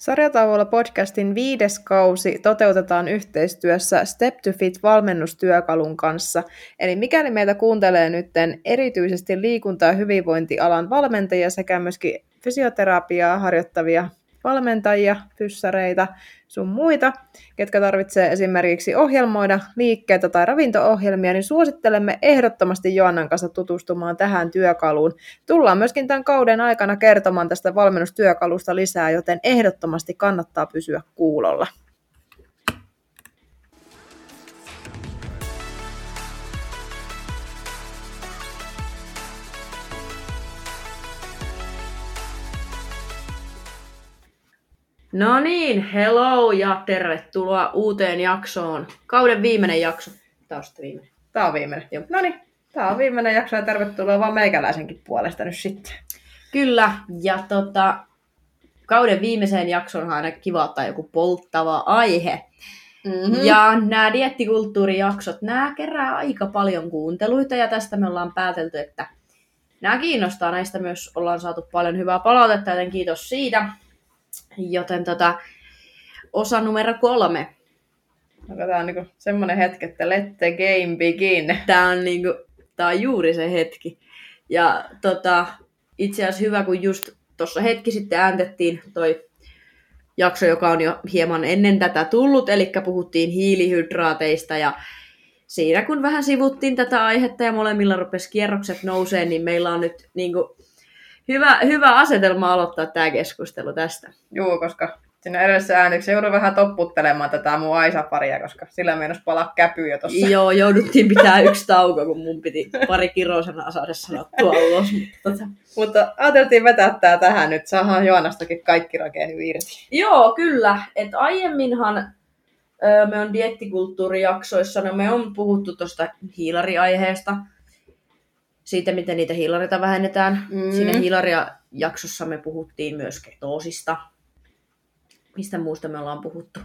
Sarjatauolla podcastin viides kausi toteutetaan yhteistyössä Step to Fit valmennustyökalun kanssa. Eli mikäli meitä kuuntelee nyt erityisesti liikunta- ja hyvinvointialan valmentajia sekä myöskin fysioterapiaa harjoittavia valmentajia, fyssareita, sun muita, ketkä tarvitsee esimerkiksi ohjelmoida liikkeitä tai ravinto-ohjelmia, niin suosittelemme ehdottomasti Joannan kanssa tutustumaan tähän työkaluun. Tullaan myöskin tämän kauden aikana kertomaan tästä valmennustyökalusta lisää, joten ehdottomasti kannattaa pysyä kuulolla. No niin, hello ja tervetuloa uuteen jaksoon. Kauden viimeinen jakso. Tämä on sitten viimeinen. Tämä on viimeinen, joo. No niin, tämä on viimeinen jakso ja tervetuloa vaan meikäläisenkin puolesta nyt sitten. Kyllä, ja tota, kauden viimeiseen jaksoon on aina kiva ottaa joku polttava aihe. Mm-hmm. Ja nämä diettikulttuurijaksot, nämä kerää aika paljon kuunteluita ja tästä me ollaan päätelty, että nämä kiinnostaa. Näistä myös ollaan saatu paljon hyvää palautetta, joten kiitos siitä. Joten tota, osa numero kolme. No, tämä on niinku semmoinen hetki, että let the game begin. Tämä on, niinku, tää on juuri se hetki. Ja tota, itse asiassa hyvä, kun just tuossa hetki sitten ääntettiin toi jakso, joka on jo hieman ennen tätä tullut, eli puhuttiin hiilihydraateista ja siinä kun vähän sivuttiin tätä aihetta ja molemmilla rupesi kierrokset nousee, niin meillä on nyt niin kuin, hyvä, hyvä asetelma aloittaa tämä keskustelu tästä. Joo, koska sinne edellisessä ääneksessä joudun vähän topputtelemaan tätä mun Aisa-paria, koska sillä meinas palaa käpy jo tossa. Joo, jouduttiin pitää yksi tauko, kun mun piti pari kirosana saada sanottua ulos. Mutta, tota. mutta ajateltiin vetää tää tähän nyt, saadaan Joanastakin kaikki rakeeni irti. Joo, kyllä. Et aiemminhan me on diettikulttuurijaksoissa, no me on puhuttu tuosta hiilariaiheesta, siitä, miten niitä hiilareita vähennetään. Mm. Siinä hiilaria-jaksossa me puhuttiin myös ketoosista. Mistä muusta me ollaan puhuttu?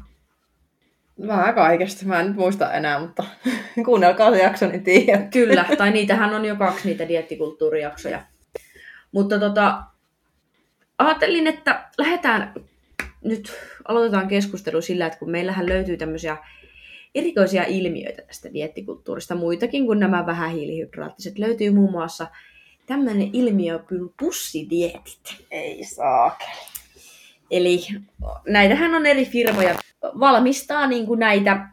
Vähän kaikesta. Mä en nyt muista enää, mutta kuunnelkaa se jakso, niin tiedät. Kyllä, tai niitähän on jo kaksi niitä diettikulttuurijaksoja. Mutta tota, ajattelin, että lähdetään nyt, aloitetaan keskustelu sillä, että kun meillähän löytyy tämmöisiä erikoisia ilmiöitä tästä diettikulttuurista, muitakin kuin nämä vähähiilihydraattiset. Löytyy muun muassa tämmöinen ilmiö kuin pussidietit. Ei saa. Eli näitähän on eri firmoja valmistaa niin kuin näitä.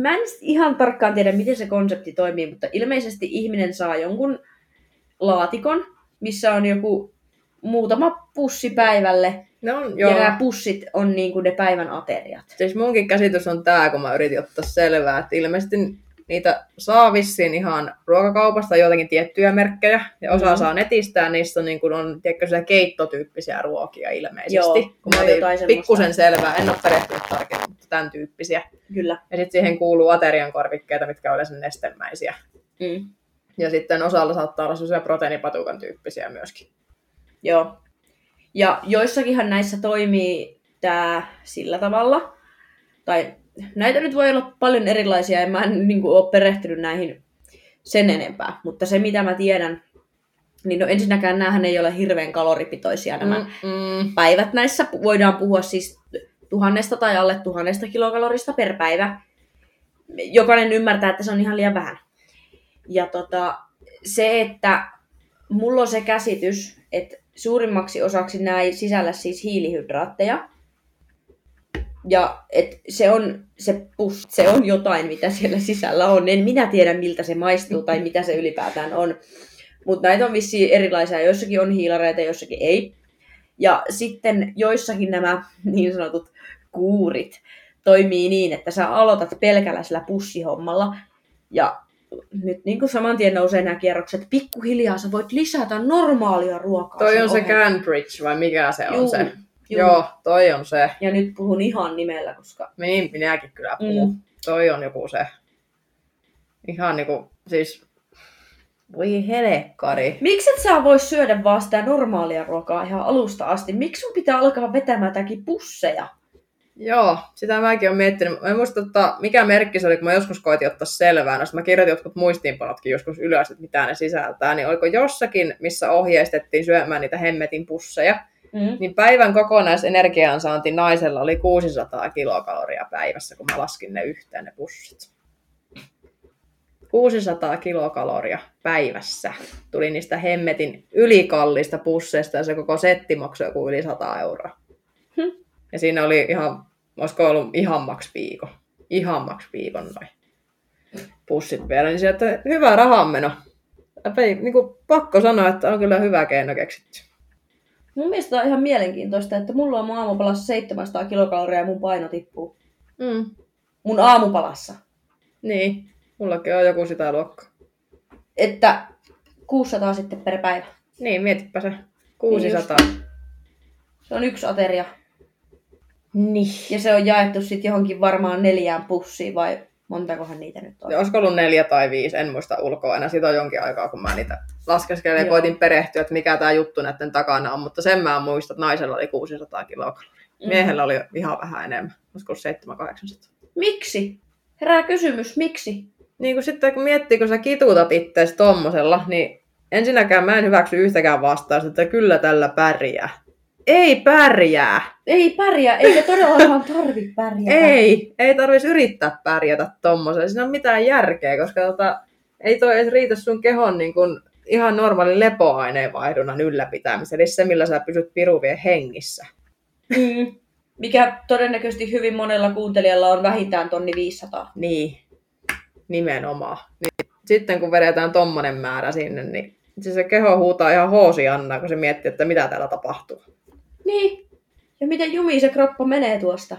Mä en ihan tarkkaan tiedä, miten se konsepti toimii, mutta ilmeisesti ihminen saa jonkun laatikon, missä on joku muutama pussi päivälle No, joo. Ja nämä pussit on niin kuin ne päivän ateriat. Siis munkin käsitys on tämä, kun mä yritin ottaa selvää, että ilmeisesti niitä saa vissiin ihan ruokakaupasta joitakin tiettyjä merkkejä, ja osa mm. saa netistä, ja niissä on, niin kuin on tiedätkö, keittotyyppisiä ruokia ilmeisesti. Joo, kun mä otin pikkusen selvää, en ole perehtynyt tarkemmin, mutta tämän tyyppisiä. Kyllä. Ja sitten siihen kuuluu aterian korvikkeita, mitkä on yleensä nestemäisiä. Mm. Ja sitten osalla saattaa olla sellaisia proteiinipatukan tyyppisiä myöskin. Joo, ja joissakinhan näissä toimii tämä sillä tavalla, tai näitä nyt voi olla paljon erilaisia, en mä en niin kuin, ole perehtynyt näihin sen enempää, mutta se mitä mä tiedän, niin no ensinnäkään näähän ei ole hirveän kaloripitoisia nämä Mm-mm. päivät näissä. Voidaan puhua siis tuhannesta tai alle tuhannesta kilokalorista per päivä. Jokainen ymmärtää, että se on ihan liian vähän. Ja tota, se, että mulla on se käsitys, että suurimmaksi osaksi nämä ei sisällä siis hiilihydraatteja. Ja et se on se pus, se on jotain, mitä siellä sisällä on. En minä tiedä, miltä se maistuu tai mitä se ylipäätään on. Mutta näitä on vissiin erilaisia. Joissakin on hiilareita, joissakin ei. Ja sitten joissakin nämä niin sanotut kuurit toimii niin, että sä aloitat pelkällä sillä pussihommalla. Ja nyt niin kuin saman tien nousee nämä kierrokset, pikkuhiljaa sä voit lisätä normaalia ruokaa. Toi on se Cambridge vai mikä se Juu, on se? Juu. Joo, toi on se. Ja nyt puhun ihan nimellä, koska... Niin, minäkin kyllä puhun. Mm. Toi on joku se. Ihan niinku, siis... Voi helekkari. Miksi et sä voi syödä vaan sitä normaalia ruokaa ihan alusta asti? Miksi sun pitää alkaa vetämään jotakin pusseja? Joo, sitä mäkin olen miettinyt. Mä en muista, että mikä merkki se oli, kun mä joskus koitin ottaa selvää. No, mä kirjoitin jotkut muistiinpanotkin joskus ylös, että mitä ne sisältää. Niin oliko jossakin, missä ohjeistettiin syömään niitä hemmetin pusseja, Mm. niin päivän kokonaisenergiansaanti naisella oli 600 kilokaloria päivässä, kun mä laskin ne yhteen ne pussit. 600 kilokaloria päivässä tuli niistä hemmetin ylikallista pusseista ja se koko setti maksoi joku yli 100 euroa. Ja siinä oli ihan, olisiko ollut ihan maks viikon. Ihan maks viikon noin pussit vielä. Niin sieltä hyvä rahanmeno. Ei, niin kuin, pakko sanoa, että on kyllä hyvä keino keksitty. Mun mielestä on ihan mielenkiintoista, että mulla on mun aamupalassa 700 kilokaloria ja mun paino tippuu. Mm. Mun aamupalassa. Niin, mullakin on joku sitä luokkaa. Että 600 sitten per päivä. Niin, mietipä se. 600. Se on yksi ateria. Niin. Ja se on jaettu sitten johonkin varmaan neljään pussiin vai montakohan niitä nyt on. Ja olisiko ollut neljä tai viisi, en muista ulkoa enää. Siitä on jonkin aikaa, kun mä niitä laskeskelin ja koitin perehtyä, että mikä tämä juttu näiden takana on. Mutta sen mä muistan, että naisella oli 600 kilokaloria. Mm. Miehellä oli ihan vähän enemmän. Olisiko ollut 700-800. Miksi? Herää kysymys, miksi? Niin kuin sitten kun miettii, kun sä kituutat itseäsi tommosella, niin ensinnäkään mä en hyväksy yhtäkään vastausta, että kyllä tällä pärjää. Ei pärjää. Ei pärjää, eikä todellakaan tarvi pärjätä. Ei, ei tarvitsisi yrittää pärjätä tommosella. Siinä on mitään järkeä, koska tota, ei toi edes riitä sun kehon niin kun, ihan normaali lepoaineenvaihdunnan ylläpitämiseen. Eli se, millä sä pysyt piruvien hengissä. Mm. Mikä todennäköisesti hyvin monella kuuntelijalla on vähintään tonni 500. Niin, nimenomaan. Niin, sitten kun vedetään tommonen määrä sinne, niin se, se keho huutaa ihan hoosianna, kun se miettii, että mitä täällä tapahtuu. Niin. Ja miten jumi se kroppa menee tuosta?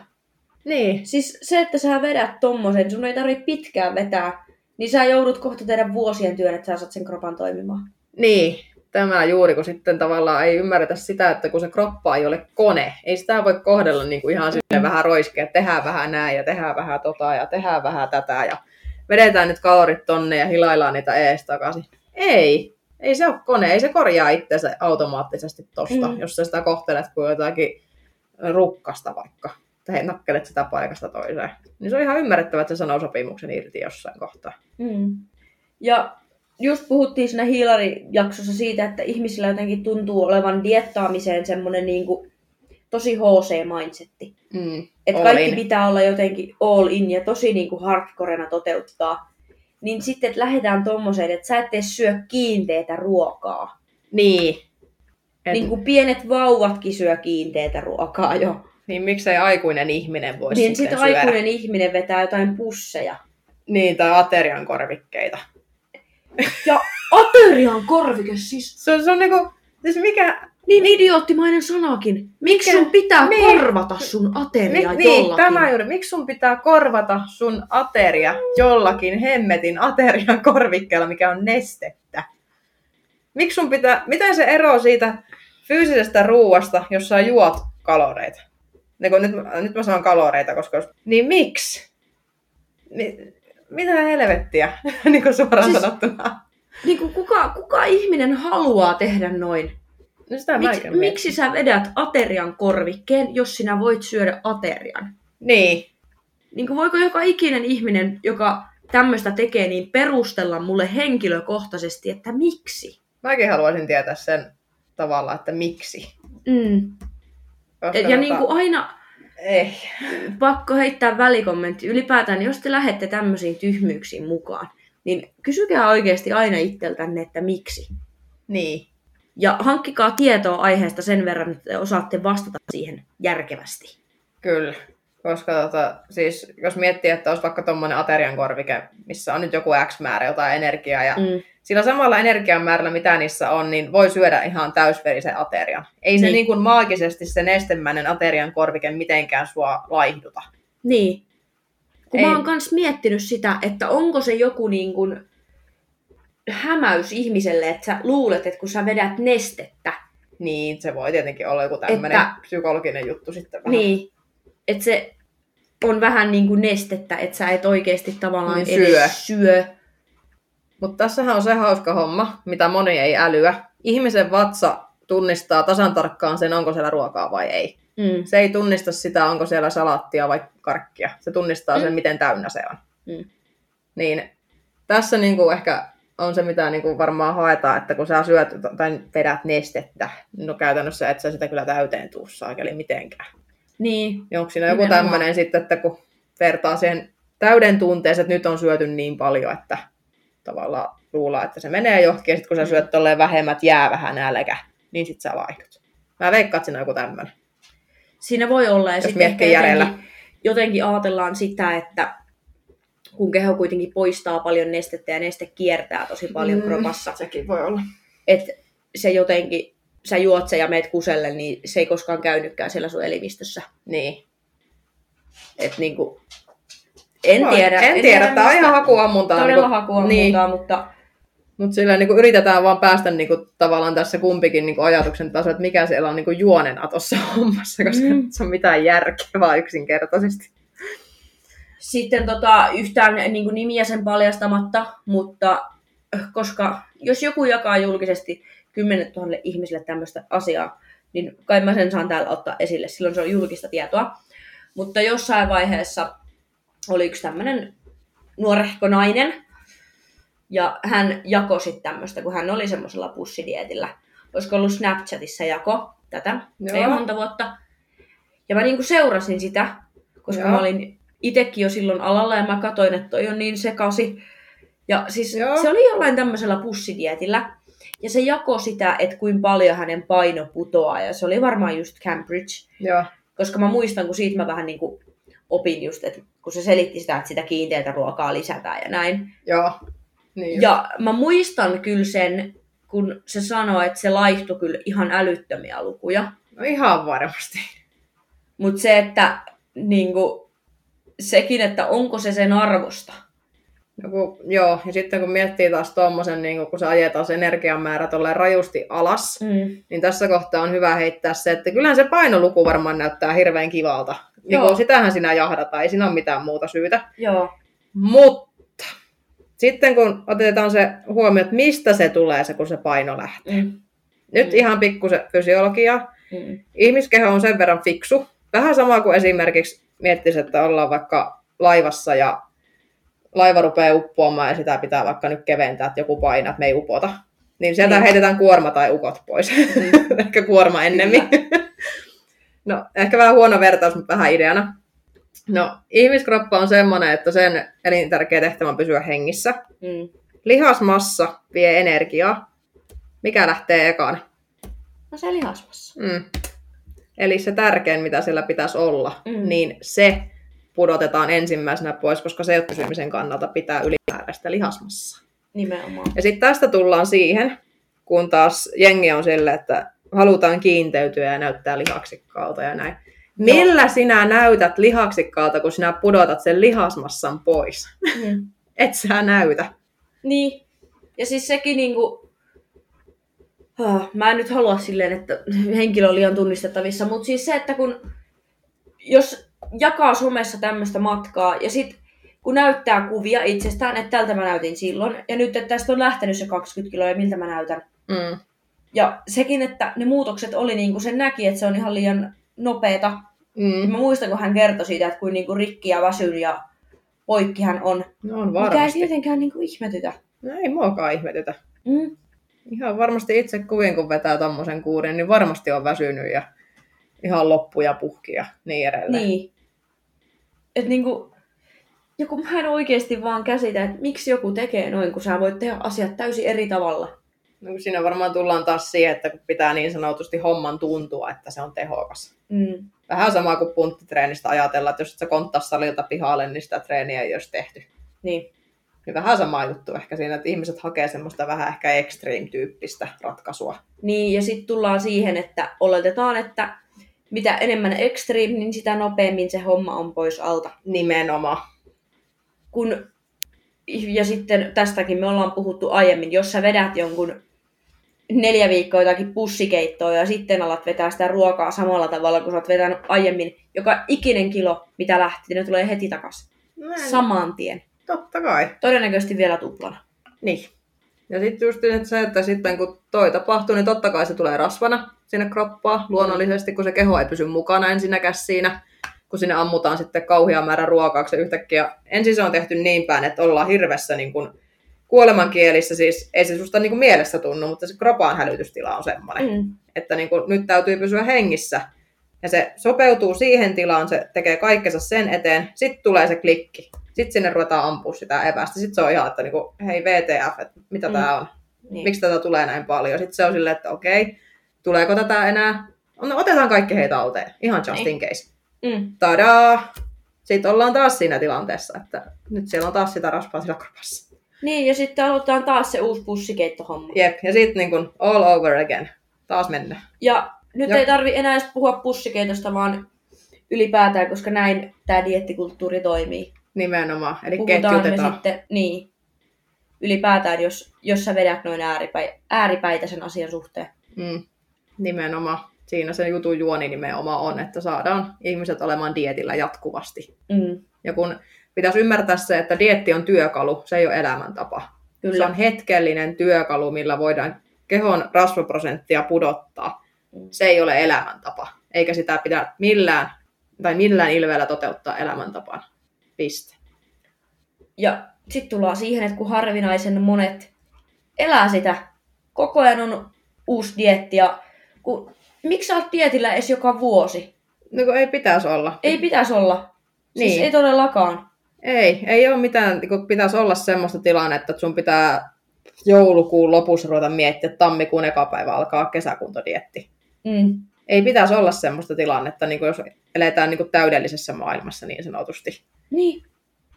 Niin, Siis se, että sä vedät tommosen, sun ei tarvitse pitkään vetää, niin sä joudut kohta tehdä vuosien työn, että sä saat sen kropan toimimaan. niin. Tämä juuri, kun sitten tavallaan ei ymmärretä sitä, että kun se kroppa ei ole kone, ei sitä voi kohdella niin kuin ihan silleen vähän roiskea, tehdään vähän näin ja tehdään vähän tota ja tehdään vähän tätä ja vedetään nyt kalorit tonne ja hilaillaan niitä ees takaisin. Ei, ei se ole kone, ei se korjaa itseänsä automaattisesti tosta, Mm. jos sä sitä kohtelet kuin jotakin rukkasta vaikka, tai nakkelet sitä paikasta toiseen. Niin se on ihan ymmärrettävä, että se sanoo sopimuksen irti jossain kohtaa. Mm. Ja just puhuttiin siinä hiilarijaksossa siitä, että ihmisillä jotenkin tuntuu olevan diettaamiseen semmoinen niin kuin tosi HC-mindsetti. Mm. Että kaikki in. pitää olla jotenkin all in ja tosi niin kuin hardcorena toteuttaa. Niin sitten, että lähdetään tommoseen, että sä et tee syö kiinteitä ruokaa. Niin. Et, Niin kuin pienet vauvatkin syö kiinteitä ruokaa jo. Niin miksei aikuinen ihminen voisi Niin sitten sitten syödä? aikuinen ihminen vetää jotain pusseja. Niin, tai aterian korvikkeita. Ja aterian korvike siis. Se on, se on niinku, siis mikä, Niin idioottimainen sanakin. Miksi sun pitää Niin. korvata sun ateria niin, jollakin? tämä juuri, miksi sun pitää korvata sun ateria jollakin hemmetin aterian korvikkeella, mikä on nestettä? Miksi sun pitää, miten se ero siitä fyysisestä ruuasta, jos sä juot kaloreita? Niin kun nyt, nyt mä sanon kaloreita, koska... Niin miksi? Niin, mitä helvettiä, niin kuin suoraan siis... sanottuna. Niin kuin kuka, kuka ihminen haluaa tehdä noin? No sitä Miks, miksi sä vedät aterian korvikkeen, jos sinä voit syödä aterian? Niin, Niin kuin voiko joka ikinen ihminen, joka tämmöistä tekee, niin perustella mulle henkilökohtaisesti, että miksi? mäkin haluaisin tietää sen tavalla, että miksi. Mm. Koska Ja, ja niin kuin aina Ei. pakko heittää välikommentti. Ylipäätään, jos te lähette tämmöisiin tyhmyyksiin mukaan, niin kysykää oikeasti aina itseltänne, että miksi. Niin. Ja hankkikaa tietoa aiheesta sen verran, että te osaatte vastata siihen järkevästi. Kyllä. Koska tota, siis, jos miettii, että olisi vaikka tuommoinen aterian korvike, missä on nyt joku X määrä jotain energiaa, ja mm. Sillä samalla energian määrällä, mitä niissä on, niin voi syödä ihan täysverisen aterian. Ei se Niin. niin kuin maagisesti se nestemäinen aterian korvike mitenkään sua laihduta. Niin. Kun Ei. mä oon kans miettinyt sitä, että onko se joku niin kuin hämäys ihmiselle, että sä luulet, että kun sä vedät nestettä, Niin, se voi tietenkin olla joku tämmöinen Että- psykologinen juttu sitten vähän. niin, että se on vähän niin kuin nestettä, että sä et oikeasti tavallaan Niin edes syö. syö. Mutta tässähän on se hauska homma, mitä moni ei älyä. Ihmisen vatsa tunnistaa tasan tarkkaan sen, onko siellä ruokaa vai ei. Mm. Se ei tunnista sitä, onko siellä salaattia vai karkkia. Se tunnistaa sen, Mm. miten täynnä se on. Mm. Niin tässä niinku ehkä on se, mitä niin kuin varmaan haetaan, että kun sä syöt tai vedät nestettä, no käytännössä et sä sitä kyllä täyteen tuu saakeli mitenkään. Niin. Ja onko siinä joku tämmöinen sitten, että kun vertaa siihen täyden tunteeseen, että nyt on syöty niin paljon, että tavallaan luullaan, että se menee johonkin, ja sitten kun sä Mm. syöt tolleen vähemmät, jää vähän nälkä, niin sit sä vaihdut. Mä veikkaan, että siinä on joku tämmöinen. Siinä voi olla. Ja sitten jotenkin, jotenkin ajatellaan sitä, että kun keho kuitenkin poistaa paljon nestettä ja neste kiertää tosi paljon mm. kropassa, Sekin voi olla. että se jotenkin, sä juot sen ja meet kuselle, niin se ei koskaan käynytkään siellä sun elimistössä. Niin. Et niinku, en Voi- tiedä. En, tiedä, tää on ihan hakuammuntaa. Todella niinku- hakuammuntaa, niin. mutta Mutta sillä niin yritetään vaan päästä niin kuin, tavallaan tässä kumpikin niin kuin ajatuksen taso, että mikä siellä on niin kuin juonena tuossa hommassa, koska Mm. mm. se on mitään järkeä vaan yksinkertaisesti. Sitten tota, yhtään niin kuin nimiä sen paljastamatta, mutta äh, koska jos joku jakaa julkisesti 10 000 ihmisille tämmöistä asiaa, niin kai mä sen saan täällä ottaa esille, silloin se on julkista tietoa. Mutta jossain vaiheessa oli yksi tämmöinen nuorehko nainen, ja hän jakoi sitten tämmöistä, kun hän oli semmoisella pussidietillä. Olisiko ollut Snapchatissa jako tätä, Joo. ei monta vuotta. Ja mä niinku seurasin sitä, koska Joo. mä olin itekin jo silloin alalla ja mä katsoin, että toi on niin sekasi. Ja siis Joo. se oli jollain tämmöisellä pussidietillä. Ja se jakoi sitä, että kuinka paljon hänen paino putoaa. Ja se oli varmaan just Cambridge. Joo. Koska mä muistan, kun siitä mä vähän niin kuin opin just, että kun se selitti sitä, että sitä kiinteätä ruokaa lisätään ja näin. Joo. Niin Ja mä muistan kyllä sen, kun se sanoi, että se laihtui kyllä ihan älyttömiä lukuja. No ihan varmasti. Mutta se, että niinku, sekin, että onko se sen arvosta. No kun, joo, ja sitten kun miettii taas tuommoisen, niin kun se ajetaan se energiamäärä tolleen rajusti alas, Mm. niin tässä kohtaa on hyvä heittää se, että kyllähän se painoluku varmaan näyttää hirveän kivalta. Niin kun sitähän sinä jahdataan, ei siinä ole mitään muuta syytä. Joo. Mutta sitten kun otetaan se huomioon, että mistä se tulee se, kun se paino lähtee. Mm. Nyt Mm. ihan pikkusen fysiologiaa. Mm. Ihmiskeho on sen verran fiksu. Vähän sama kuin esimerkiksi miettisi, että ollaan vaikka laivassa ja laiva rupeaa uppoamaan ja sitä pitää vaikka nyt keventää, että joku painaa, että me ei upota. Niin sieltä Niin. heitetään kuorma tai ukot pois. Mm. ehkä kuorma ennemmin. no, ehkä vähän huono vertaus, mutta vähän ideana. No, ihmiskroppa on semmoinen, että sen elintärkeä tehtävä on pysyä hengissä. Mm. Lihasmassa vie energiaa. Mikä lähtee ekana? No se lihasmassa. Mm. Eli se tärkein, mitä siellä pitäisi olla, Mm. niin se pudotetaan ensimmäisenä pois, koska se pysymisen kannalta pitää ylimääräistä lihasmassa. Nimenomaan. Ja sitten tästä tullaan siihen, kun taas jengi on sille, että halutaan kiinteytyä ja näyttää lihaksikkaalta ja näin. Millä sinä näytät lihaksikkaalta, kun sinä pudotat sen lihasmassan pois? Mm. Et sä näytä. Niin. Ja siis sekin niinku... Mä en nyt halua silleen, että henkilö on liian tunnistettavissa, mutta siis se, että kun jos jakaa somessa tämmöistä matkaa ja sit kun näyttää kuvia itsestään, että tältä mä näytin silloin, ja nyt, että tästä on lähtenyt se 20 kiloa ja miltä mä näytän. Mm. Ja sekin, että ne muutokset oli niin kuin sen näki, että se on ihan liian nopeeta. Ja Mm. mä muistan, kun hän kertoi siitä, että kuin, niin kuin rikki ja väsyn ja poikki hän on. No on Mikä ei varmasti. tietenkään niin kuin ihmetytä. No ei muakaan ihmetytä. Mm. Ihan varmasti itse kuvin, kun vetää tommosen kuurin, niin varmasti on väsynyt ja ihan loppu ja puhki ja niin edelleen. Niin. Että niinku, joku mä en oikeasti vaan käsitä, että miksi joku tekee noin, kun sä voit tehdä asiat täysin eri tavalla. No, siinä varmaan tullaan taas siihen, että kun pitää niin sanotusti homman tuntua, että se on tehokas. Mm. Vähän sama kuin punttitreenistä ajatella, että jos et sä konttas salilta pihalle, niin sitä treeniä ei olisi tehty. Niin. Niin vähän sama juttu ehkä siinä, että ihmiset hakee semmoista vähän ehkä extreme-tyyppistä ratkaisua. niin, ja sitten tullaan siihen, että oletetaan, että mitä enemmän extreme, niin sitä nopeammin se homma on pois alta. Nimenomaan. Kun, ja sitten tästäkin me ollaan puhuttu aiemmin, jos sä vedät jonkun neljä viikkoa jotakin pussikeittoa ja sitten alat vetää sitä ruokaa samalla tavalla kuin sä oot vetänyt aiemmin, joka ikinen kilo, mitä lähti, ne tulee heti takaisin. Saman tien. Totta kai. Todennäköisesti vielä tuplana. Niin. Ja sitten just se, että sitten kun toi tapahtuu, niin totta kai se tulee rasvana sinne kroppaan luonnollisesti, kun se keho ei pysy mukana ensinnäkään siinä, kun sinne ammutaan sitten kauhea määrä ruokaa, se yhtäkkiä, ensin se on tehty niin päin, että ollaan hirvessä niin kun kuolemankielissä siis, ei se susta niin kuin mielestä tunnu, mutta se kropaan hälytystila on semmoinen, Mm. että niin kuin, nyt täytyy pysyä hengissä. Ja se sopeutuu siihen tilaan, se tekee kaikkensa sen eteen, sitten tulee se klikki. Sitten sinne ruvetaan ampua sitä evästä. Sitten se on ihan, että niin kuin, hei VTF, että mitä Mm. tämä on? Niin. Miksi tätä tulee näin paljon? Sitten se on silleen, että okei, tuleeko tätä enää? No, otetaan kaikki heitä talteen, ihan just Niin. in case. Mm. Tadaa! Sitten ollaan taas siinä tilanteessa, että nyt siellä on taas sitä rasvaa sillä kropassa. Niin, ja sitten aloitetaan taas se uusi pussikeittohomma. Jep, ja sitten niin kun all over again. Taas mennään. Ja nyt Joo. ei tarvi enää edes puhua pussikeitosta, vaan ylipäätään, koska näin tämä diettikulttuuri toimii. Nimenomaan. Eli Puhutaan me sitten, niin, ylipäätään, jos, jos sä vedät noin ääripäin, ääripäitä sen asian suhteen. Mm. Nimenomaan. Siinä se jutun juoni nimenomaan on, että saadaan ihmiset olemaan dietillä jatkuvasti. Mm, Ja kun pitäisi ymmärtää se, että dietti on työkalu, se ei ole elämäntapa. kyllä. Se on hetkellinen työkalu, millä voidaan kehon rasvaprosenttia pudottaa. Mm. Se ei ole elämäntapa, eikä sitä pidä millään tai millään ilveellä toteuttaa elämäntapana. Piste. Ja sitten tullaan siihen, että kun harvinaisen monet elää sitä, koko ajan on uusi dietti ja kun, miksi sä oot dietillä edes joka vuosi? No kun ei pitäisi olla. Ei pitäisi olla. Siis Niin. ei todellakaan. Ei, ei ole mitään, kun pitäisi olla semmoista tilannetta, että sun pitää joulukuun lopussa ruveta miettiä, että tammikuun eka päivä alkaa kesäkuntodietti. Mm. Ei pitäisi olla semmoista tilannetta, niin kuin jos eletään niin kuin täydellisessä maailmassa niin sanotusti. Niin.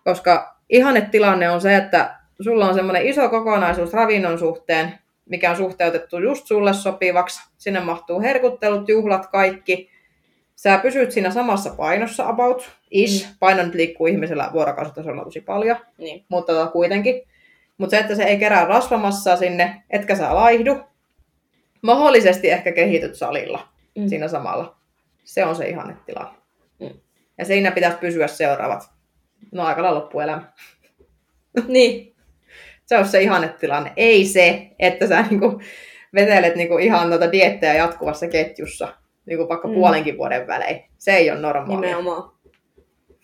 Koska ihannetilanne on se, että sulla on semmoinen iso kokonaisuus ravinnon suhteen, mikä on suhteutettu just sulle sopivaksi. Sinne mahtuu herkuttelut, juhlat, kaikki. Sä pysyt siinä samassa painossa about, ish. Mm. Paino nyt liikkuu ihmisellä vuorokausitasolla tosi paljon, niin. mutta tota kuitenkin. Mutta se, että se ei kerää rasvamassaa sinne, etkä sä laihdu. Mahdollisesti ehkä kehityt salilla Mm. siinä samalla. Se on se ihannetilanne. Mm. Ja siinä pitäisi pysyä seuraavat. No aika lailla loppuelämä. Niin. Se on se ihannetilanne. Ei se, että sä niinku vetelet niinku ihan noita diettejä jatkuvassa ketjussa. Niinku vaikka mm. puolenkin vuoden välein. Se ei ole normaalia. Nimenomaan.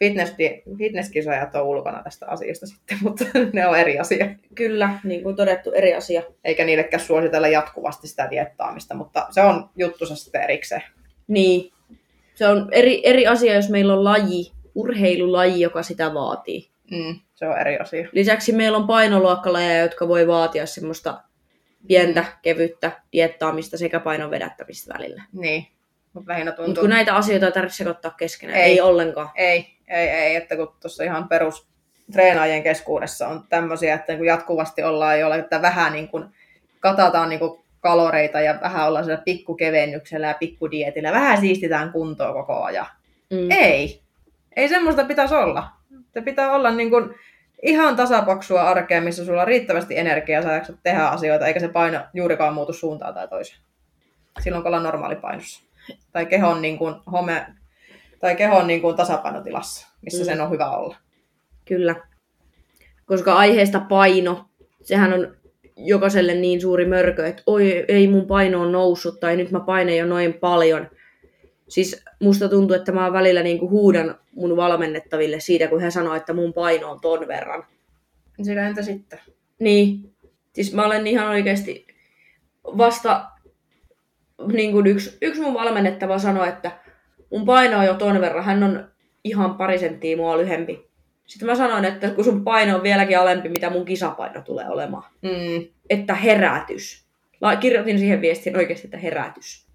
Fitness, fitnesskisajat on ulkona tästä asiasta sitten, mutta ne on eri asia. Kyllä, niin kuin todettu, eri asia. Eikä niillekään suositella jatkuvasti sitä diettaamista, mutta se on juttusa sitten erikseen. Niin. Se on eri, eri asia, jos meillä on laji, urheilulaji, joka sitä vaatii. Mm, se on eri asia. Lisäksi meillä on painoluokkalajeja, jotka voi vaatia semmoista pientä, kevyttä diettaamista sekä painon vedättämistä välillä. Niin, mutta lähinnä tuntuu... Mutta kun näitä asioita ei tarvitse sekoittaa keskenään, ei, Ei. ei ollenkaan. Ei, ei, ei, että kun tuossa ihan perus treenaajien keskuudessa on tämmöisiä, että niin jatkuvasti ollaan jo, että vähän niin kuin katataan niin kuin kaloreita ja vähän ollaan siellä pikkukevennyksellä ja pikkudietillä, vähän siistitään kuntoa koko ajan. Mm. Ei, ei semmoista pitäisi olla. Se pitää olla niin kuin ihan tasapaksua arkea, missä sulla on riittävästi energiaa, jaksat tehdä asioita, eikä se paino juurikaan muutu suuntaan tai toiseen. Silloin kun ollaan normaalipainossa. Tai kehon, niin kuin, home, tai kehon niin kuin tasapainotilassa, missä Mm. sen on hyvä olla. Kyllä. Koska aiheesta paino, sehän on jokaiselle niin suuri mörkö, että oi, ei mun paino on noussut, tai nyt mä painan jo noin paljon. Siis musta tuntuu, että mä välillä niinku huudan mun valmennettaville siitä, kun he sanoo, että mun paino on ton verran. Sillä entä sitten? Niin. Siis mä olen ihan oikeasti vasta niin kuin yksi, yksi mun valmennettava sanoi, että mun paino on jo ton verran, hän on ihan pari senttiä mua lyhempi. Sitten mä sanoin, että kun sun paino on vieläkin alempi, mitä mun kisapaino tulee olemaan. Mm, Että herätys. La- kirjoitin siihen viestiin oikeasti, että herätys.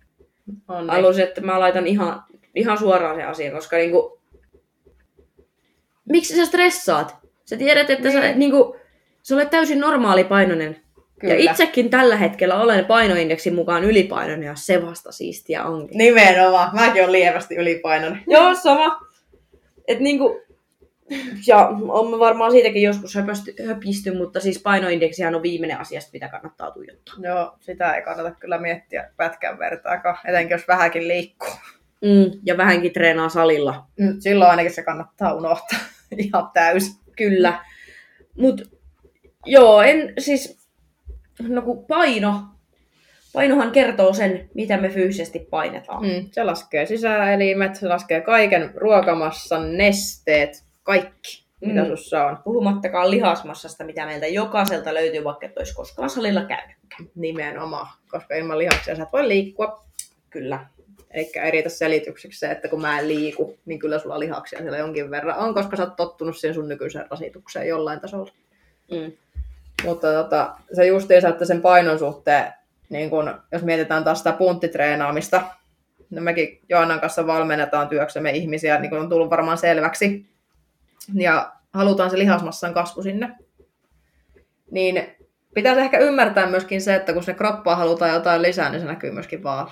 Haluaisin, että mä laitan ihan, ihan suoraan sen asian, koska niinku... Miksi sä stressaat? Sä tiedät, että sä, Niin. niinku, sä olet täysin normaali painoinen. Kyllä. Ja itsekin tällä hetkellä olen painoindeksin mukaan ylipainoinen ja se vasta siistiä onkin. Nimenomaan. Mäkin olen lievästi ylipainoinen. Joo, sama. Et niinku, ja on varmaan siitäkin joskus höpösty, höpisty, mutta siis painoindeksihän on viimeinen asia, mitä kannattaa tuijottaa. Joo, sitä ei kannata kyllä miettiä pätkän vertaakaan, etenkin jos vähänkin liikkuu. Mm, ja vähänkin treenaa salilla. Nyt silloin ainakin se kannattaa unohtaa ihan täysin. Kyllä. Mut joo, en siis, no kun paino, painohan kertoo sen, mitä me fyysisesti painetaan. Mm, se laskee sisäelimet, se laskee kaiken ruokamassan, nesteet, kaikki. mitä Mm. sussa on. Puhumattakaan lihasmassasta, mitä meiltä jokaiselta löytyy, vaikka et olisi koskaan salilla käynytkään. Nimenomaan, koska ilman lihaksia sä et voi liikkua. Kyllä. Eikä ei riitä selitykseksi se, että kun mä en liiku, niin kyllä sulla lihaksia siellä jonkin verran on, koska sä oot tottunut siihen sun nykyiseen rasitukseen jollain tasolla. Mm. Mutta tota, se justiinsa, että sen painon suhteen, niin kun, jos mietitään taas sitä punttitreenaamista, no mekin Joannan kanssa valmennetaan työksemme ihmisiä, niin kuin on tullut varmaan selväksi, ja halutaan se lihasmassan kasvu sinne, niin pitäisi ehkä ymmärtää myöskin se, että kun se kroppaa halutaan jotain lisää, niin se näkyy myöskin vaalla.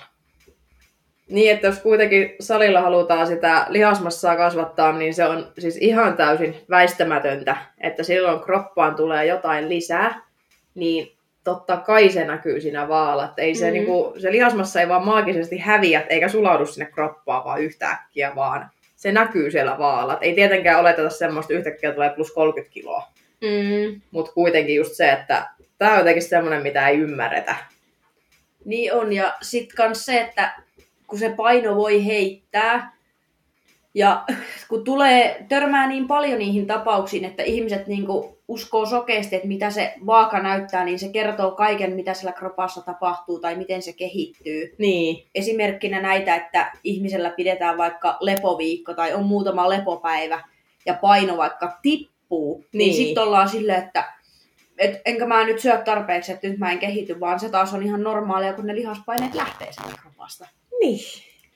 Niin, että jos kuitenkin salilla halutaan sitä lihasmassaa kasvattaa, niin se on siis ihan täysin väistämätöntä, että silloin kroppaan tulee jotain lisää, niin totta kai se näkyy siinä vaalla. Että ei se, Mhm. niinku, se lihasmassa ei vaan maagisesti häviä eikä sulaudu sinne kroppaan vaan yhtäkkiä, vaan se näkyy siellä vaalla. Et ei tietenkään oleteta semmoista yhtäkkiä tulee plus 30 kiloa, Mm. mutta kuitenkin just se, että tämä on jotenkin semmoinen, mitä ei ymmärretä. Niin on, ja sitten kans se, että kun se paino voi heittää, ja kun tulee, törmää niin paljon niihin tapauksiin, että ihmiset niinku uskoo sokeasti, että mitä se vaaka näyttää, niin se kertoo kaiken, mitä siellä kropassa tapahtuu tai miten se kehittyy. Niin, Esimerkkinä näitä, että ihmisellä pidetään vaikka lepoviikko tai on muutama lepopäivä ja paino vaikka tippuu, niin, Niin. niin sitten ollaan silleen, että et enkä mä nyt syö tarpeeksi, että nyt mä en kehity, vaan se taas on ihan normaalia, kun ne lihaspaineet lähtee sieltä kropasta. Niin,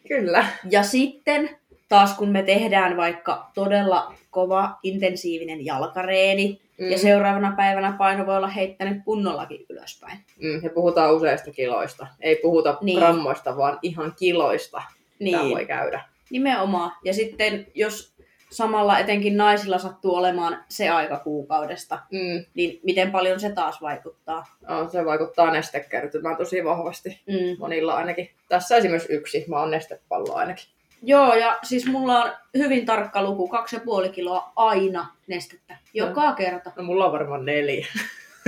kyllä. Ja sitten taas kun me tehdään vaikka todella kova, intensiivinen jalkareeni, mm. ja seuraavana päivänä paino voi olla heittänyt kunnollakin ylöspäin. Mm, ja puhutaan useista kiloista. Ei puhuta Niin. grammoista, vaan ihan kiloista. Niin. Tämä voi käydä. Nimenomaan. Ja sitten jos samalla etenkin naisilla sattuu olemaan se aika kuukaudesta, Mm. niin miten paljon se taas vaikuttaa? No, se vaikuttaa nestekertymään tosi vahvasti. Mm. Monilla ainakin. Tässä esimerkiksi yksi. Mä oon nestepallo ainakin. Joo, ja siis mulla on hyvin tarkka luku, kaksi ja puoli kiloa aina nestettä. Joka kerta. No mulla on varmaan neljä.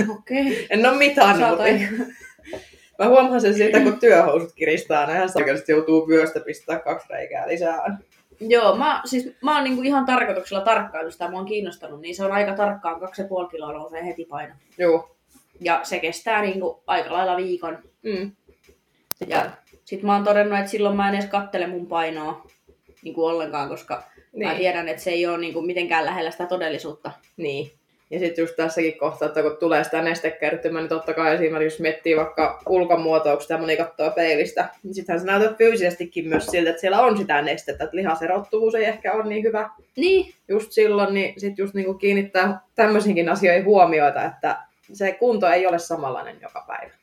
Okei. Okay. En oo mitannut. Saatoin. Mä huomaan sen siitä, kun työhousut kiristää. Näinhän se oikeasti joutuu vyöstä pistää kaksi reikää lisää. Joo, mä, siis, mä oon niinku ihan tarkoituksella tarkkailu sitä, mä oon kiinnostanut, niin se on aika tarkkaan, kaksi ja puoli kiloa nousee heti paino. Joo. Ja, se kestää niinku aika lailla viikon. mm. Ja sit mä oon todennut, että silloin mä en edes kattele mun painoa niinku ollenkaan, koska niin. mä tiedän, että se ei ole niinku mitenkään lähellä sitä todellisuutta. Niin. Ja sitten just tässäkin kohtaa, että kun tulee sitä nestekertymää, niin totta kai esimerkiksi jos miettii vaikka ulkomuotouksia ja moni katsoo peilistä, niin sittenhän se näyttää fyysisestikin myös siltä, että siellä on sitä nestettä, että lihaserottuvuus ei ehkä ole niin hyvä Niin, just silloin, niin sitten just niinku kiinnittää tämmöisiinkin asioihin huomioita, että se kunto ei ole samanlainen joka päivä.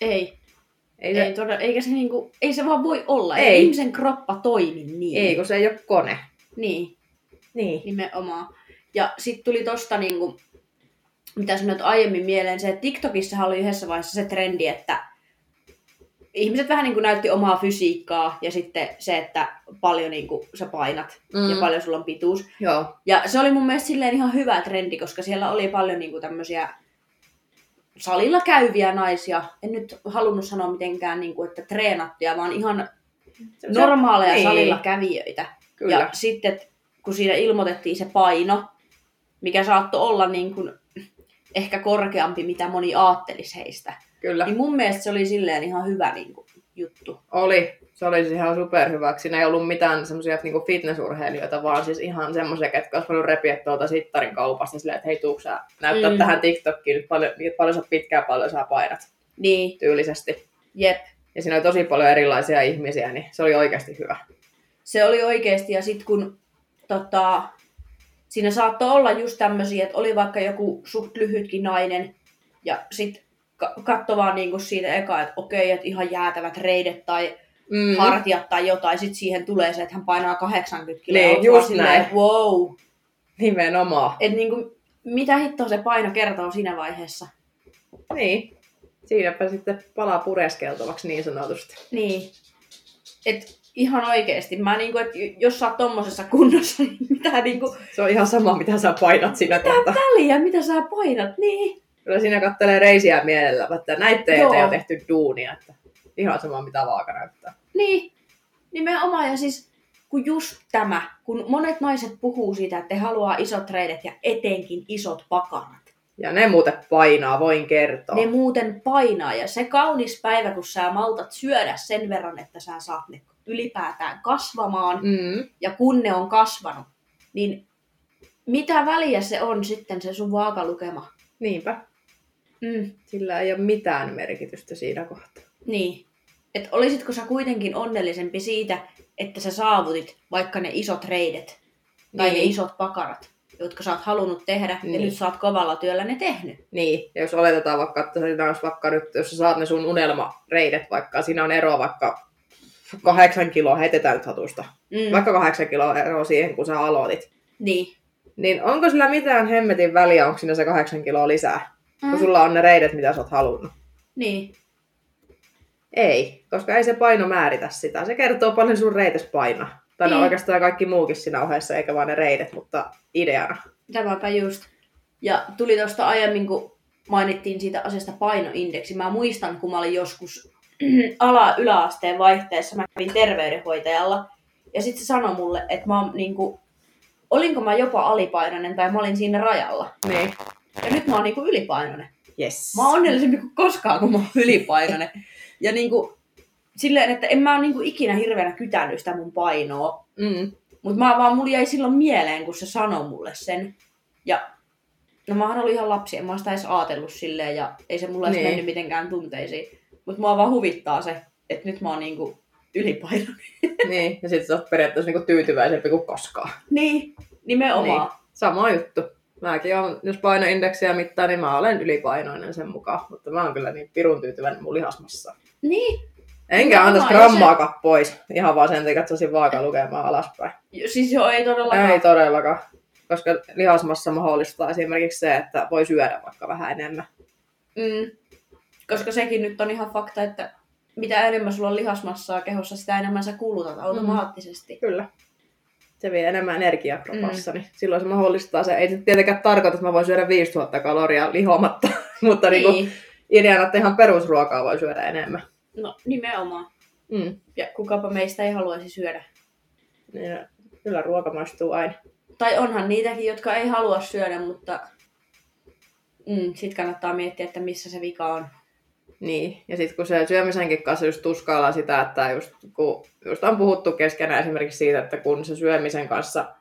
ei. Ei, Ei, se, todella, eikä se, niinku, ei se vaan voi olla. Ei. Ei. Ihmisen kroppa toimi niin. ei kun se ei ole kone. Niin, Niin. nimenomaan. Ja sitten tuli tosta, niinku, mitä sanoit aiemmin mieleen, se, että TikTokissa oli yhdessä vaiheessa se trendi, että ihmiset vähän niin kuin näytti omaa fysiikkaa ja sitten se, että paljon niin kuin sä painat mm. ja paljon sulla on pituus. Joo. Ja se oli mun mielestä silleen ihan hyvä trendi, koska siellä oli paljon niin kuin tämmöisiä salilla käyviä naisia. En nyt halunnut sanoa mitenkään, niin kuin, että treenattuja, vaan ihan Se- normaaleja niin. salilla kävijöitä. Kyllä. Ja sitten kun siinä ilmoitettiin se paino, mikä saattoi olla niin kuin ehkä korkeampi, mitä moni aattelisi heistä, Kyllä. niin mun mielestä se oli silleen ihan hyvä niin kuin, juttu. Oli. Se oli siis ihan superhyväksi. Siinä ei ollut mitään semmoisia niinku fitnessurheilijoita, vaan siis ihan semmoisia, ketkä olisi voinut repiä tuolta sittarin kaupasta silleen, että hei tuuks sä näyttää Mm. tähän TikTokkiin paljon, niin paljon sä pitkään, paljon sä painat Niin, tyylisesti. jep. Ja siinä oli tosi paljon erilaisia ihmisiä, niin se oli oikeasti hyvä. Se oli oikeasti, ja sitten kun tota, siinä saattoi olla just tämmöisiä, että oli vaikka joku suht lyhytkin nainen, ja sitten katso vaan niinku siitä eka, että okei, että ihan jäätävät reidet tai Mm. hartiat tai jotain, sitten siihen tulee se, että hän painaa 80 kiloa. Niin, just silleen, näin. että Wow. Nimenomaan. Et niinku, mitä hittoa se paino kertoo siinä vaiheessa? Niin. Siinäpä sitten palaa pureskeltavaksi niin sanotusti. Niin. Et ihan oikeesti. Mä niinku, et jos sä oot tommosessa kunnossa, niin mitä niinku, Se on ihan sama, mitä sä painat siinä kohtaa. väliä, mitä sä painat, niin. Kyllä siinä kattelee reisiä mielellä, että näitte eteen on tehty duunia. Että ihan sama, mitä vaaka näyttää. Niin. Nimenomaan, ja siis kun just tämä, kun monet naiset puhuu siitä, että he haluaa isot reidet ja etenkin isot pakarat. Ja ne muuten painaa, voin kertoa. Ne muuten painaa ja se kaunis päivä, kun sä maltat syödä sen verran, että sä saat ne ylipäätään kasvamaan Mm, ja kun ne on kasvanut, niin mitä väliä se on sitten se sun vaakalukema? niinpä. Mm, Sillä ei ole mitään merkitystä siinä kohtaa. niin. Et olisitko sä kuitenkin onnellisempi siitä, että sä saavutit vaikka ne isot reidet tai Niin. ne isot pakarat, jotka sä oot halunnut tehdä ja Niin. nyt sä oot kovalla työllä ne tehnyt. Niin, ja jos oletetaan vaikka, että siinä olisi vaikka nyt, jos sä saat ne sun unelmareidet vaikka, siinä on eroa vaikka kahdeksan kiloa heitetään nyt hatusta. Mm. Vaikka kahdeksan kiloa eroa siihen, kun sä aloitit. Niin. Niin onko sillä mitään hemmetin väliä, onko siinä se kahdeksan kiloa lisää? Mm. Kun sulla on ne reidet, mitä sä oot halunnut. Niin. Ei, koska ei se paino määritä sitä. Se kertoo paljon sun reites painaa. Tai no Niin. oikeastaan kaikki muukin siinä ohessa, eikä vaan ne reidet, mutta ideana. Tämäpä just. Ja tuli tuosta aiemmin, kun mainittiin siitä asiasta painoindeksi. Mä muistan, kun mä olin joskus ala-yläasteen vaihteessa, mä kävin terveydenhoitajalla. Ja sitten se sanoi mulle, että mä oon niinku, olinko mä jopa alipainoinen tai mä olin siinä rajalla. Niin. Ja nyt mä oon niinku ylipainoinen. Yes. Mä oon onnellisempi kuin koskaan, kun mä oon ylipainoinen. Ja niinku, silleen, että en mä oon niinku ikinä hirveänä kytänyt sitä mun painoa. Mm. Mutta mä vaan, mulla jäi silloin mieleen, kun se sanoi mulle sen. Ja no mähän olin ihan lapsi, en mä oon sitä edes ajatellut silleen, ja ei se mulle edes Niin. mennyt mitenkään tunteisiin. Mutta mua vaan huvittaa se, että nyt mä oon niinku ylipainoinen. niin, ja sitten sä oot periaatteessa niinku tyytyväisempi kuin koskaan. niin, nimenomaan. Niin. Sama juttu. Mäkin on, jos painoindeksiä mittaa, niin mä olen ylipainoinen sen mukaan. Mutta mä oon kyllä niin pirun tyytyväinen mun lihasmassa. Niin. Enkä antaisi grammaakaan pois. Ihan vaan sen takia, että saisin vaaka lukemaan alaspäin. Siis joo, ei todellakaan. Ei todellakaan. Koska lihasmassa mahdollistaa esimerkiksi se, että voi syödä vaikka vähän enemmän. Mm. Koska sekin nyt on ihan fakta, että mitä enemmän sulla on lihasmassaa kehossa, sitä enemmän sä kulutat automaattisesti. Kyllä. Se vie enemmän energiaa kropassa, mm. niin silloin se mahdollistaa se. Ei se tietenkään tarkoita, että mä voin syödä 5000 kaloria lihomatta, mutta niin. Niin ideana, että ihan perusruokaa voi syödä enemmän. No nimenomaan. Mm. Ja kukapa meistä ei haluaisi syödä. Niin, kyllä ruoka maistuu aina. Tai onhan niitäkin, jotka ei halua syödä, mutta mm, sitten kannattaa miettiä, että missä se vika on. Niin, ja sitten kun se syömisenkin kanssa just tuskaillaan sitä, että just, kun just on puhuttu keskenään esimerkiksi siitä, että kun se syömisen kanssa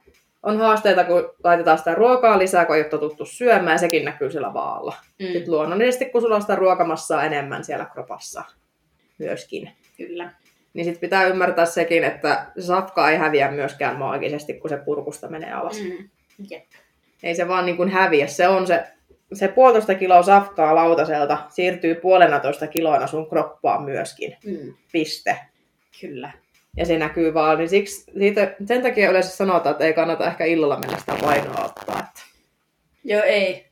on haasteita, kun laitetaan sitä ruokaa lisää, kun ei ole totuttu syömään, ja sekin näkyy siellä vaalla. Mm. Sitten luonnollisesti, kun sulla on sitä ruokamassaa enemmän siellä kropassa myöskin, kyllä. niin sitten pitää ymmärtää sekin, että safka ei häviä myöskään maagisesti, kun se purkusta menee alas. Mm. Mm. Jep. Ei se vaan niin kuin häviä. Se on se, se puolitoista kiloa safkaa lautaselta siirtyy puolenatoista kiloina sun kroppaan myöskin. Mm. Piste. Kyllä. Ja se näkyy vaan, niin siksi, siitä, sen takia yleensä sanotaan, että ei kannata ehkä illalla mennä sitä painoa ottaa. Että. Joo, ei.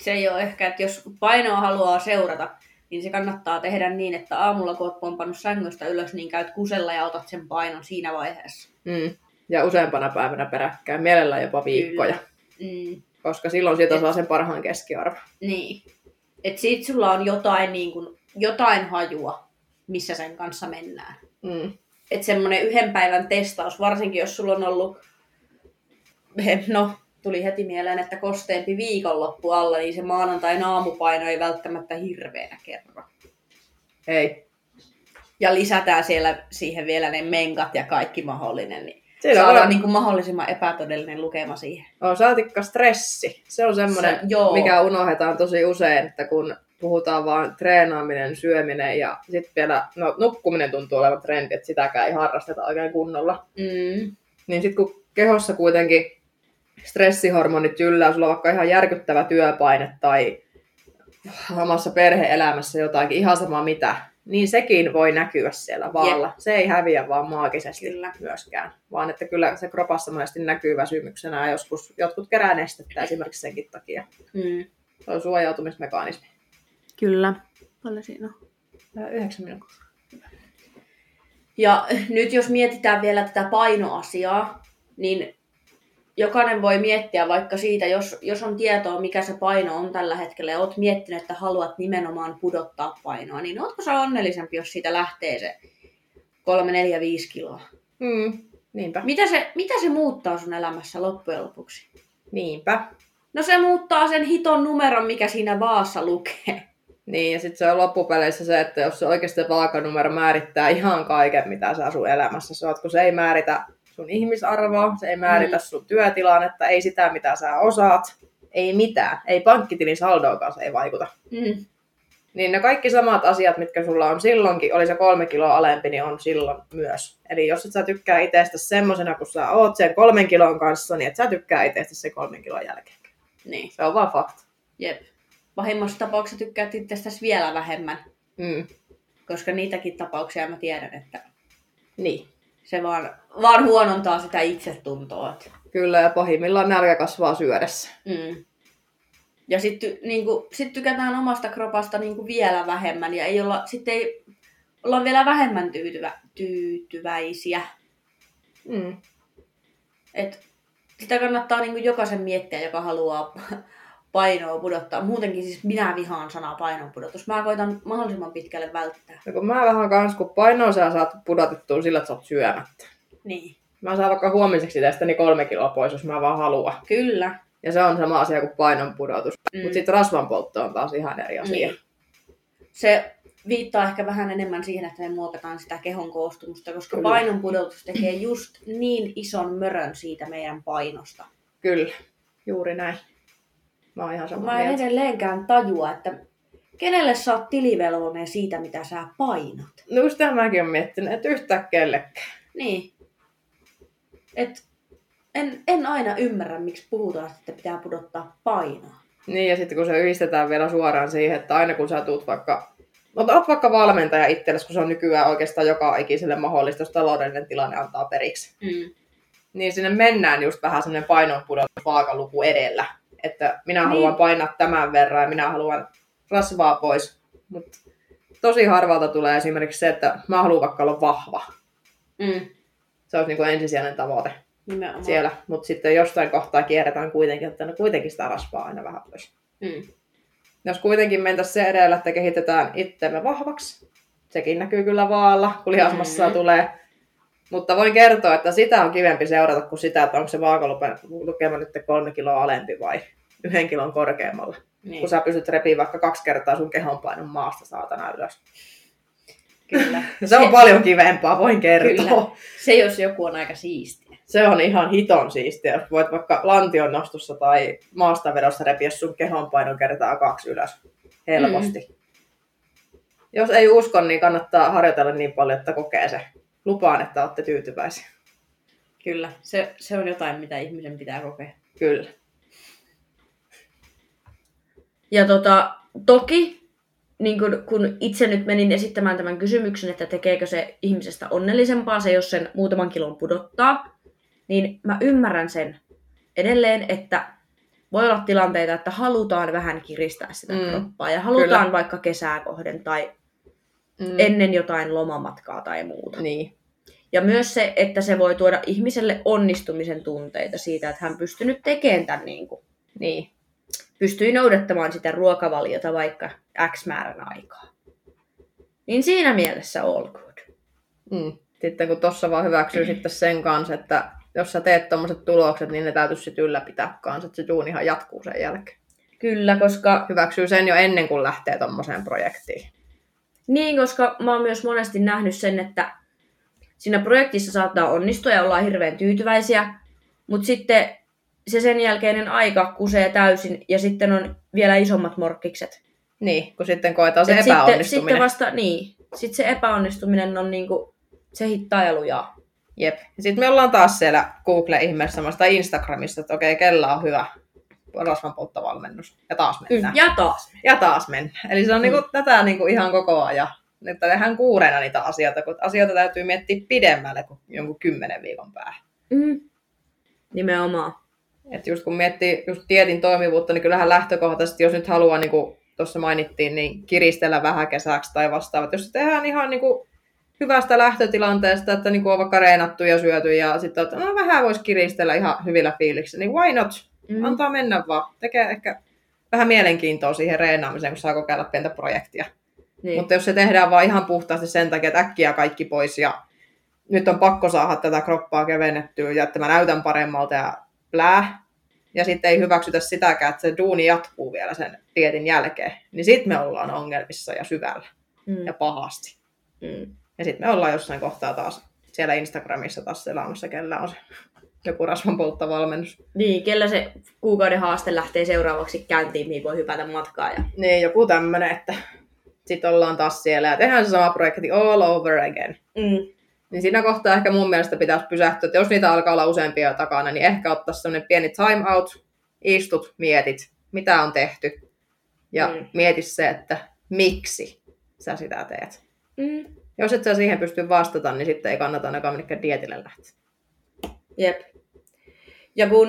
Se ei ole ehkä, että jos painoa haluaa seurata, niin se kannattaa tehdä niin, että aamulla kun oot pompannut sängystä ylös, niin käyt kusella ja otat sen painon siinä vaiheessa. Mm. Ja useampana päivänä peräkkäin, mielellään jopa viikkoja, Kyllä. Mm. Koska silloin siitä Et- saa sen parhaan keskiarvon. Niin. Et sit sulla on jotain, niin kun, jotain hajua, missä sen kanssa mennään. Mm. Että semmoinen yhden päivän testaus, varsinkin jos sulla on ollut, no tuli heti mieleen, että kosteempi viikonloppu alla, niin se maanantain aamupaino ei välttämättä hirveänä kerro. Ei. Ja lisätään siellä siihen vielä ne menkat ja kaikki mahdollinen, niin Siinä saadaan on, niin kuin mahdollisimman epätodellinen lukema siihen. on saatikka stressi. Se on semmoinen, Se- joo. mikä unohdetaan tosi usein, että kun puhutaan vaan treenaaminen, syöminen ja sitten vielä, no nukkuminen tuntuu olevan trendi, että sitäkään ei harrasteta oikein kunnolla. Mm. Niin sitten kun kehossa kuitenkin stressihormonit yllää, sulla on vaikka ihan järkyttävä työpaine tai omassa perheelämässä jotakin, ihan sama mitä, niin sekin voi näkyä siellä vaalla. Se ei häviä vaan maagisesti Kyllä. myöskään, vaan että kyllä se kropassa monesti näkyy väsymyksenä ja joskus jotkut kerää nestettä esimerkiksi senkin takia. Mm. Se on suojautumismekanismi. Kyllä. Paljon siinä on? Yhdeksän minuuttia. Ja nyt jos mietitään vielä tätä painoasiaa, niin jokainen voi miettiä vaikka siitä, jos, jos on tietoa, mikä se paino on tällä hetkellä, ja oot miettinyt, että haluat nimenomaan pudottaa painoa, niin ootko sä onnellisempi, jos siitä lähtee se 3, 4, 5 kiloa? Mm. Niinpä. Mitä se, mitä se muuttaa sun elämässä loppujen lopuksi? Niinpä. No se muuttaa sen hiton numeron, mikä siinä vaassa lukee. Niin, ja sitten se on loppupeleissä se, että jos se oikeasti vaakanumero määrittää ihan kaiken, mitä sä sun elämässä oot, kun se ei määritä sun ihmisarvoa, se ei määritä mm. sun työtilannetta, ei sitä, mitä sä osaat, ei mitään. Ei pankkitilin saldoakaan se ei vaikuta. Mm. Niin ne kaikki samat asiat, mitkä sulla on silloinkin, oli se kolme kiloa alempi, niin on silloin myös. Eli jos et sä tykkää itsestä semmosena, kun sä oot sen kolmen kilon kanssa, niin et sä tykkää itsestä sen kolmen kilon jälkeen. Niin. Se on vaan fakta. Jep. Pahimmassa tapauksessa tykkäät itsestäsi vielä vähemmän, Mm. koska niitäkin tapauksia mä tiedän, että Niin. se vaan, vaan huonontaa sitä itsetuntoa. Kyllä, ja pahimmillaan nälkä kasvaa syödessä. Mm. Ja sitten niinku, sit tykätään omasta kropasta niinku vielä vähemmän ja ei olla, sit ei, ollaan vielä vähemmän tyytyvä, tyytyväisiä. Mm. Et sitä kannattaa niinku jokaisen miettiä, joka haluaa painoa pudottaa. Muutenkin siis minä vihaan sanaa painon pudotus. Mä koitan mahdollisimman pitkälle välttää. Ja kun mä vähän kans, kun painoa sä saat pudotettua sillä, että sä oot syömättä. Niin. Mä saan vaikka huomiseksi tästäni kolme kiloa pois, jos mä vaan haluan. Kyllä. Ja se on sama asia kuin painon pudotus. Mm. Mutta sitten rasvan poltto on taas ihan eri asia. Niin. Se viittaa ehkä vähän enemmän siihen, että me muokataan sitä kehon koostumusta, koska Kyllä. painon pudotus tekee just niin ison mörön siitä meidän painosta. Kyllä, juuri näin. Mä oon ihan samaa Mä en mieltä. edelleenkään tajua, että kenelle sä oot tilivelvollinen siitä, mitä sä painat. No tämän mäkin oon miettinyt, että yhtään kellekään. Niin. Et en, en aina ymmärrä, miksi puhutaan, että pitää pudottaa painoa. Niin, ja sitten kun se yhdistetään vielä suoraan siihen, että aina kun sä tuut vaikka, mutta oot vaikka valmentaja itsellesi, kun se on nykyään oikeastaan joka ikiselle mahdollista, jos taloudellinen tilanne antaa periksi. Mm. Niin sinne mennään just vähän semmoinen painonpudotus vaakaluku edellä. Että minä Niin. haluan painaa tämän verran ja minä haluan rasvaa pois. Mutta tosi harvalta tulee esimerkiksi se, että mä haluan vaikka olla vahva. Mm. Se olisi niin kuin ensisijainen tavoite Nimenomaan. siellä. Mutta sitten jostain kohtaa kierretään kuitenkin, että no kuitenkin sitä rasvaa aina vähän pois. Mm. Jos kuitenkin mentäisiin se edellä, että kehitetään itsemme vahvaksi, sekin näkyy kyllä vaalla, kun lihasmassaa Mm. tulee. Mutta voin kertoa, että sitä on kivempi seurata kuin sitä, että onko se vaakalukema nyt kolme kiloa alempi vai yhden kilon korkeammalla. Niin. Kun sä pystyt repiä vaikka kaksi kertaa sun kehonpainon maasta saatana ylös. Kyllä. Se on paljon kivempaa, voin kertoa. Kyllä. Se jos joku on aika siistiä. Se on ihan hiton siistiä, jos voit vaikka lantion nostossa tai maastavedossa repiä sun kehonpainon kertaa kaksi ylös. Helposti. Mm. Jos ei usko, niin kannattaa harjoitella niin paljon, että kokee se. Lupaan, että olette tyytyväisiä. Kyllä. Se, se on jotain, mitä ihmisen pitää kokea. Kyllä. Ja tota, toki, niin kun, kun itse nyt menin esittämään tämän kysymyksen, että tekeekö se ihmisestä onnellisempaa se, jos sen muutaman kilon pudottaa, niin mä ymmärrän sen edelleen, että voi olla tilanteita, että halutaan vähän kiristää sitä Mm, kroppaa ja halutaan kyllä. vaikka kesää kohden tai Mm. ennen jotain lomamatkaa tai muuta. Niin. Ja myös se, että se voi tuoda ihmiselle onnistumisen tunteita siitä, että hän pystyy nyt tekemään tämän niin kuin, Niin. Pystyi noudattamaan sitä ruokavaliota vaikka X määrän aikaa. Niin siinä mielessä all good. Mm. Sitten kun tossa vaan hyväksyy sitten sen kanssa, että jos sä teet tommoset tulokset, niin ne täytyisi sitten ylläpitää kanssa, että se duunihan jatkuu sen jälkeen. Kyllä, koska, Hyväksyy sen jo ennen kuin lähtee tommoseen projektiin. niin, koska mä oon myös monesti nähnyt sen, että siinä projektissa saattaa onnistua ja ollaan hirveän tyytyväisiä, mutta sitten se sen jälkeinen aika kusee täysin ja sitten on vielä isommat morkkikset. Niin, kun sitten koetaan se Et sitten, epäonnistuminen. sitten vasta, niin, sitten se epäonnistuminen on niinku, se hittaa ja lujaa. Jep. Sitten me ollaan taas siellä Google-ihmeessä tai Instagramissa, että okei, kella on hyvä rasvanpolttovalmennus. Ja taas mennään. Ja taas. Ja taas mennään. Eli se on Mm. niinku tätä niinku ihan koko ajan. Nyt tehdään kuureena niitä asioita, kun asioita täytyy miettiä pidemmälle kuin jonkun kymmenen viikon päähän. Mm. Nimenomaan. Et just kun miettii just dietin toimivuutta, niin kyllähän lähtökohtaisesti, jos nyt haluaa, niin kuin tuossa mainittiin, niin kiristellä vähän kesäksi tai vastaavat. Jos tehdään ihan niin kuin hyvästä lähtötilanteesta, että niin kuin on vaikka reenattu ja syöty ja sitten että no vähän voisi kiristellä ihan hyvillä fiiliksillä, niin why not? Mm. Antaa mennä vaan. Tekee ehkä vähän mielenkiintoa siihen reenaamiseen, kun saa kokeilla pientä projektia. Niin. Mutta jos se tehdään vaan ihan puhtaasti sen takia, että äkkiä kaikki pois ja nyt on pakko saada tätä kroppaa kevennettyä ja että mä näytän paremmalta ja plää. Ja sitten ei hyväksytä sitäkään, että se duuni jatkuu vielä sen dietin jälkeen. Niin sitten me ollaan ongelmissa ja syvällä Mm. ja pahasti. Mm. Ja sitten me ollaan jossain kohtaa taas siellä Instagramissa taas selaamassa, kellä on se joku rasvanpolttavalmennus. Niin, kellä se kuukauden haaste lähtee seuraavaksi käyntiin, mihin voi hypätä matkaa. Ja... Niin, joku tämmönen, että sitten ollaan taas siellä ja tehdään se sama projekti all over again. Mm. Niin siinä kohtaa ehkä mun mielestä pitäisi pysähtyä, että jos niitä alkaa olla useampia takana, niin ehkä ottaa semmoinen pieni time out, istut, mietit, mitä on tehty. Ja Mm. mieti se, että miksi sä sitä teet. Mm. Jos et sä siihen pysty vastata, niin sitten ei kannata ainakaan minnekään dietille lähteä. Jep. Ja kun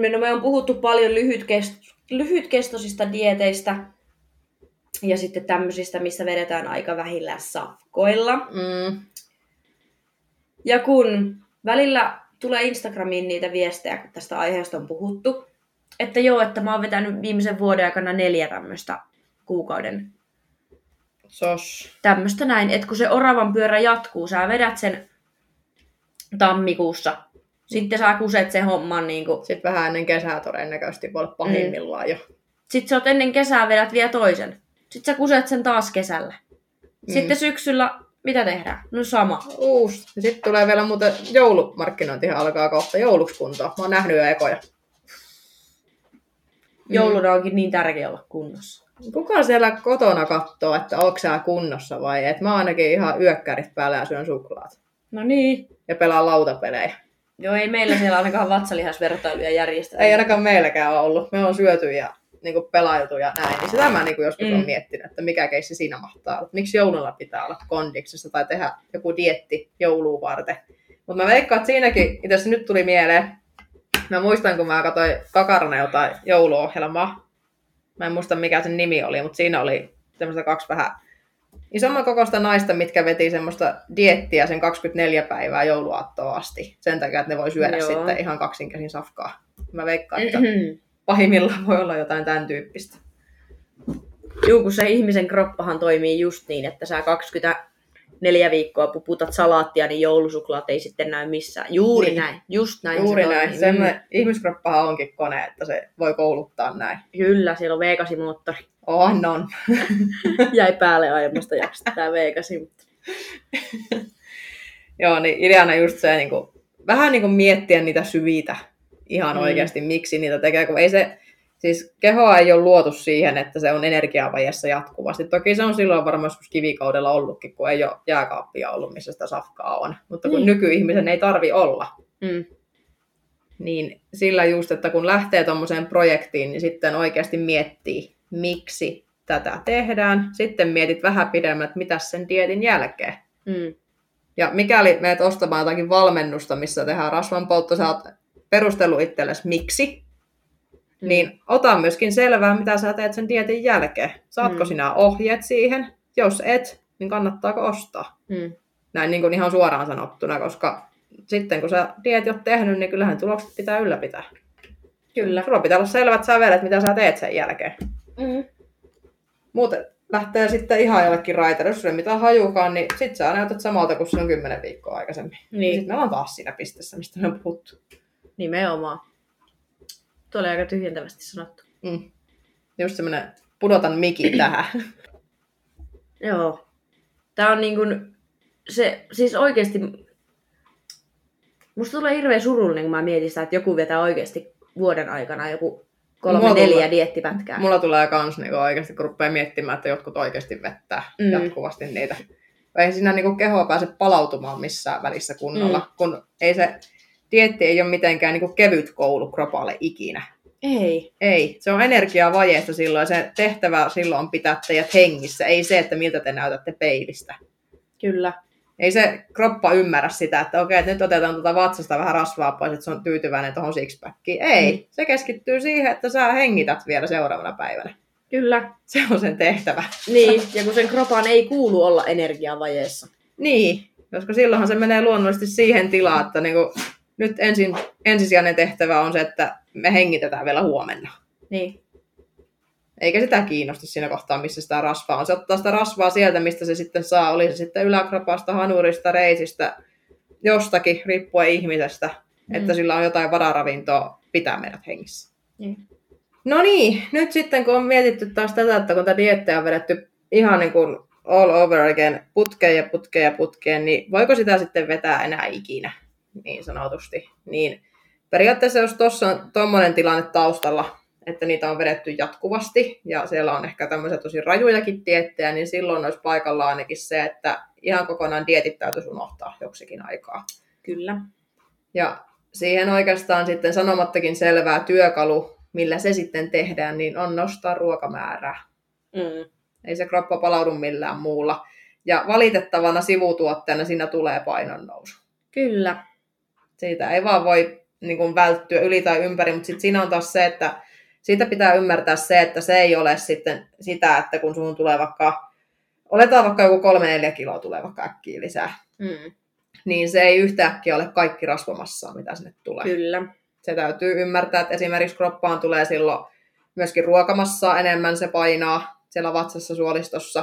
me, no me on puhuttu paljon lyhytkest, lyhytkestoisista dieteistä ja sitten tämmöisistä, missä vedetään aika vähillä safkoilla. Mm. Ja kun välillä tulee Instagramiin niitä viestejä, kun tästä aiheesta on puhuttu, että joo, että mä oon vetänyt viimeisen vuoden aikana neljä tämmöistä kuukauden Sos. tämmöistä näin, että kun se oravan pyörä jatkuu, sä vedät sen tammikuussa, sitten sä kuset sen homman niin kuin, Sitten vähän ennen kesää todennäköisesti voi olla pahimmillaan jo. Sitten sä oot ennen kesää vedät vielä toisen. Sitten sä kuset sen taas kesällä. Mm. Sitten syksyllä, mitä tehdään? No sama. Uusi. Ja sitten tulee vielä muuten joulumarkkinointihan alkaa kohta jouluksi kuntoon. Mä oon nähnyt jo ekoja. Jouluna onkin niin tärkeä olla kunnossa. Kuka siellä kotona katsoo, että onko sä kunnossa vai et? Mä oon ainakin ihan yökkärit päällä ja syön suklaat. No niin. Ja pelaan lautapelejä. Joo, ei meillä siellä ainakaan vatsalihasvertailuja järjestetä. Ei ainakaan meilläkään ole ollut. Me on syöty ja niin pelailtu ja näin. Niin sitä mä niin joskus mm. Olen miettinyt, että mikä keissi siinä mahtaa olla. Miksi joululla pitää olla kondiksessa tai tehdä joku dietti jouluun varten. Mutta mä veikkaan, että siinäkin, itse asiassa nyt tuli mieleen, mä muistan, kun mä katsoin Kakarana jotain jouluohjelmaa. Mä en muista, mikä sen nimi oli, mutta siinä oli semmoista kaksi vähän isomman kokoista naista, mitkä veti semmoista diettiä sen 24 päivää jouluaattoa asti. Sen takia, että ne voi syödä Joo. sitten ihan kaksinkäsin safkaa. Mä veikkaan, että Mhm. Pahimmillaan voi olla jotain tämän tyyppistä. Juu, kun se ihmisen kroppahan toimii just niin, että sä 24 viikkoa puputat salaattia, niin joulusuklaat ei sitten näy missään. Juuri Niin. näin, just näin Juuri se näin. toimii. Semmoinen ihmiskroppahan onkin kone, että se voi kouluttaa näin. Kyllä, siellä on Vegasi-moottori. On, on. Jäi päälle aiemmasta jaksosta tää Vegasi. Mutta... Joo, niin ideana just se niin kuin, vähän niin kuin miettiä niitä syvitä ihan Mm. mm. oikeasti, miksi niitä tekee, kun ei se, siis kehoa ei ole luotu siihen, että se on energiavajessa jatkuvasti. Toki se on silloin varmaan joskus kivikaudella ollutkin, kun ei ole jääkaappia ollut, missä sitä safkaa on. Mutta kun Niin. nykyihmisen ei tarvi olla, Mm. niin sillä just, että kun lähtee tuommoiseen projektiin, niin sitten oikeasti miettii, miksi tätä tehdään. Sitten mietit vähän pidemmän, että mitä sen dietin jälkeen. Mm. Ja mikäli menet ostamaan jotakin valmennusta, missä tehdään rasvanpoltto, sä oot perustellut itsellesi miksi, Mm. niin ota myöskin selvää, mitä sä teet sen dietin jälkeen. Saatko Mm. sinä ohjeet siihen? Jos et, niin kannattaako ostaa? Mm. Näin niin kuin ihan suoraan sanottuna, koska sitten kun sä dieti oot tehnyt, niin kyllähän tulokset pitää ylläpitää. Kyllä. Sulla pitää olla selvät sävelet, mitä sä teet sen jälkeen. Mm. Muuten lähtee sitten ihan jollekin raiteille. Jos ei mitään hajukaan, niin sit sä näytät samalta kuin silloin kymmenen viikkoa aikaisemmin. Niin. Sitten me ollaan taas siinä pisteessä, mistä me on puhuttu. Nimenomaan. Tuo oli aika tyhjentävästi sanottu. Mm. Just semmonen, pudotan mikin tähän. Joo. Tää on niin kuin, se, siis oikeesti, musta tulee hirveän surullinen, kun mä mietin sitä, että joku vetää oikeasti vuoden aikana joku kolme, Mulla neljä tulee- diettipätkää. Mulla tulee kans niinku oikeasti, kun rupeaa miettimään, että jotkut oikeasti vettää Mm. jatkuvasti niitä. Ei siinä niinku kehoa pääse palautumaan missään välissä kunnolla, mm. kun ei se dietti ei ole mitenkään niinku kevyt koulu kropalle ikinä. Ei. Ei, se on energiavajeesta silloin. Se tehtävä silloin on pitää teidät hengissä, ei se, että miltä te näytätte peilistä. Kyllä. Ei se kroppa ymmärrä sitä, että okei, että nyt otetaan tuota vatsasta vähän rasvaa pois, että se on tyytyväinen tuohon sixpackiin. Ei, Mm. se keskittyy siihen, että sä hengität vielä seuraavana päivänä. Kyllä. Se on sen tehtävä. Niin, ja kun sen kropan ei kuulu olla energiavajeessa. Niin, koska silloinhan se menee luonnollisesti siihen tilaan, että niinku, nyt ensin, ensisijainen tehtävä on se, että me hengitetään vielä huomenna. Niin. Eikä sitä kiinnosta siinä kohtaa, missä sitä rasvaa on. Se ottaa sitä rasvaa sieltä, mistä se sitten saa, oli se sitten yläkropasta, hanurista, reisistä, jostakin, riippuen ihmisestä, mm. että sillä on jotain vararavintoa pitää meidät hengissä. Niin. No niin, nyt sitten kun on mietitty taas tätä, että kun tätä diettiä on vedetty ihan niin kuin all over again, putkeen ja putkeen ja putkeen, niin voiko sitä sitten vetää enää ikinä, niin sanotusti. Niin periaatteessa jos tuossa on tuommoinen tilanne taustalla, että niitä on vedetty jatkuvasti ja siellä on ehkä tämmöisiä tosi rajujakin diettejä, niin silloin olisi paikalla ainakin se, että ihan kokonaan dietit täytyisi unohtaa joksikin aikaa. Kyllä. Ja siihen oikeastaan sitten sanomattakin selvää työkalu, millä se sitten tehdään, niin on nostaa ruokamäärää. Mm. Ei se kroppa palaudu millään muulla. Ja valitettavana sivutuotteena siinä tulee painon nousu. Kyllä. Siitä ei vaan voi niin kuin, välttyä yli tai ympäri, mutta sitten siinä on taas se, että siitä pitää ymmärtää se, että se ei ole sitten sitä, että kun sun tulee vaikka, oletaan vaikka joku 3-4 kiloa tulee vaikka äkkiä lisää, Mm. niin se ei yhtäkkiä ole kaikki rasvamassaa, mitä sinne tulee. Kyllä. Se täytyy ymmärtää, että esimerkiksi kroppaan tulee silloin myöskin ruokamassaa enemmän, se painaa siellä vatsassa suolistossa.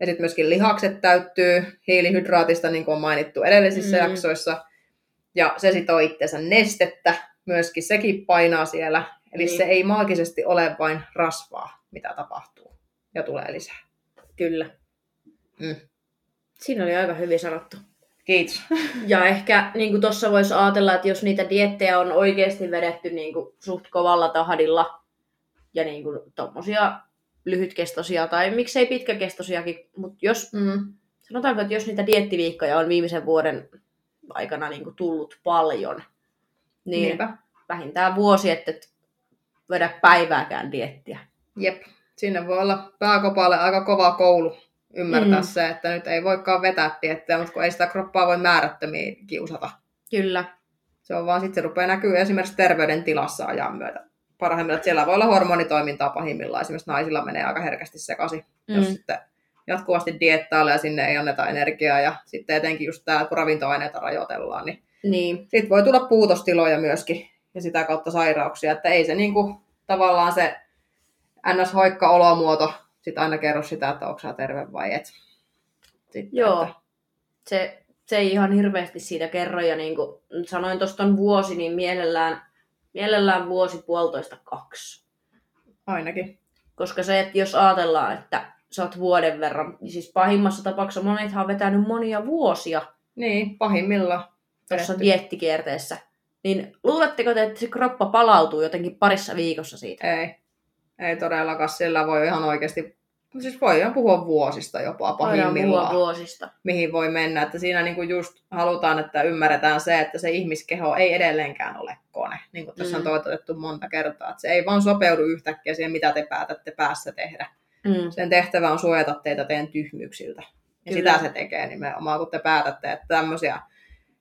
Ja sitten myöskin lihakset täyttyy hiilihydraatista, niin kuin on mainittu edellisissä mm. jaksoissa. Ja se sitoo itsensä nestettä, myöskin sekin painaa siellä. Eli Niin. se ei maagisesti ole vain rasvaa, mitä tapahtuu ja tulee lisää. Kyllä. Mm. Siinä oli aika hyvin sanottu. Kiitos. Ja ehkä niin tuossa voisi ajatella, että jos niitä diettejä on oikeasti vedetty niin kuin, suht kovalla tahdilla ja niin kuin, tommosia lyhytkestoisia tai miksei pitkäkestoisiakin, mutta jos Mm. sanotaanko, että jos niitä diettiviikkoja on viimeisen vuoden aikana niin kuin, tullut paljon, niin Niinpä. vähintään vuosi, että et vedä päivääkään diettiä. Jep. Sinne voi olla pääkopalle aika kova koulu ymmärtää Mm. se, että nyt ei voikaan vetää tiettyä, mutta kun ei sitä kroppaa voi määrättömiin kiusata. Kyllä. Se on vaan sitten se rupeaa näkyy esimerkiksi terveydentilassa ajan myötä. Parhaimmillaan, siellä voi olla hormonitoimintaa pahimmillaan. Esimerkiksi naisilla menee aika herkästi sekaisin, mm. jos sitten jatkuvasti diettailee ja sinne ei anneta energiaa. Ja sitten etenkin just tämä, kun ravintoaineita rajoitellaan, niin Niin, sitten voi tulla puutostiloja myöskin ja sitä kautta sairauksia. Että ei se niinku, tavallaan se ns-hoikka-olomuoto sit aina kerro sitä, että onko sä terve vai et. Sitten, Joo. Että, se, se ei ihan hirveästi siitä kerro. Ja niin kuin sanoin tuosta vuosi, niin mielellään, mielellään vuosi, puolitoista, kaksi. ainakin. Koska se, että jos ajatellaan, että sä oot vuoden verran, siis pahimmassa tapauksessa monethan on vetänyt monia vuosia Niin, pahimmillaan. tuossa vedetty. dieettikierteessä. Niin luuletteko te, että se kroppa palautuu jotenkin parissa viikossa siitä? Ei. Ei todellakaan. Sillä voi ihan oikeasti, siis voi ihan puhua vuosista jopa Voidaan puhua pahimmillaan, vuosista. mihin voi mennä. Että siinä niinku just halutaan, että ymmärretään se, että se ihmiskeho ei edelleenkään ole kone. Niin kuin tässä Mm. on toitotettu monta kertaa. Että se ei vaan sopeudu yhtäkkiä siihen, mitä te päätätte päässä tehdä. Mm. Sen tehtävä on suojata teitä teidän tyhmyyksiltä. Ja Kyllä. sitä se tekee nimenomaan, kun te päätätte, että tämmöisiä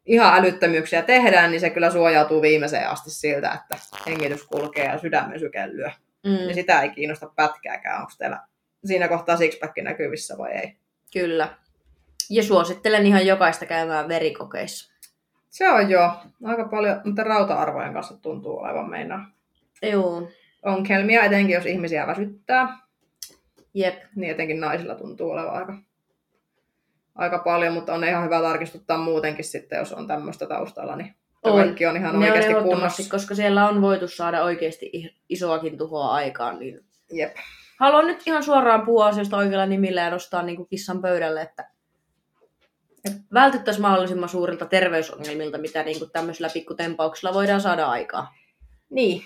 ihan älyttömyyksiä tehdään, niin se kyllä suojautuu viimeiseen asti siltä, että hengitys kulkee ja sydämen syke lyö. Mm. Niin sitä ei kiinnosta pätkääkään, onko teillä siinä kohtaa sixpack näkyvissä vai ei. Kyllä. Ja suosittelen ihan jokaista käymään verikokeissa. Se on jo aika paljon, mutta rauta-arvojen kanssa tuntuu olevan meinaa. Joo. Ongelmia etenkin, jos ihmisiä väsyttää, Jep. niin etenkin naisilla tuntuu olevan aika, aika paljon, mutta on ihan hyvä tarkistuttaa muutenkin sitten, jos on tämmöistä taustalla, niin On. kaikki on ihan Ne on oikeasti ehdottomasti, kunnossa. koska siellä on voitu saada oikeasti isoakin tuhoa aikaan. Niin Jep. haluan nyt ihan suoraan puhua asioista oikealla nimillä ja nostaa niin kuin kissan pöydälle, että vältyttäisiin mahdollisimman suurilta terveysongelmilta, mitä niin kuin tämmöisillä pikkutempauksilla voidaan saada aikaa. Niin,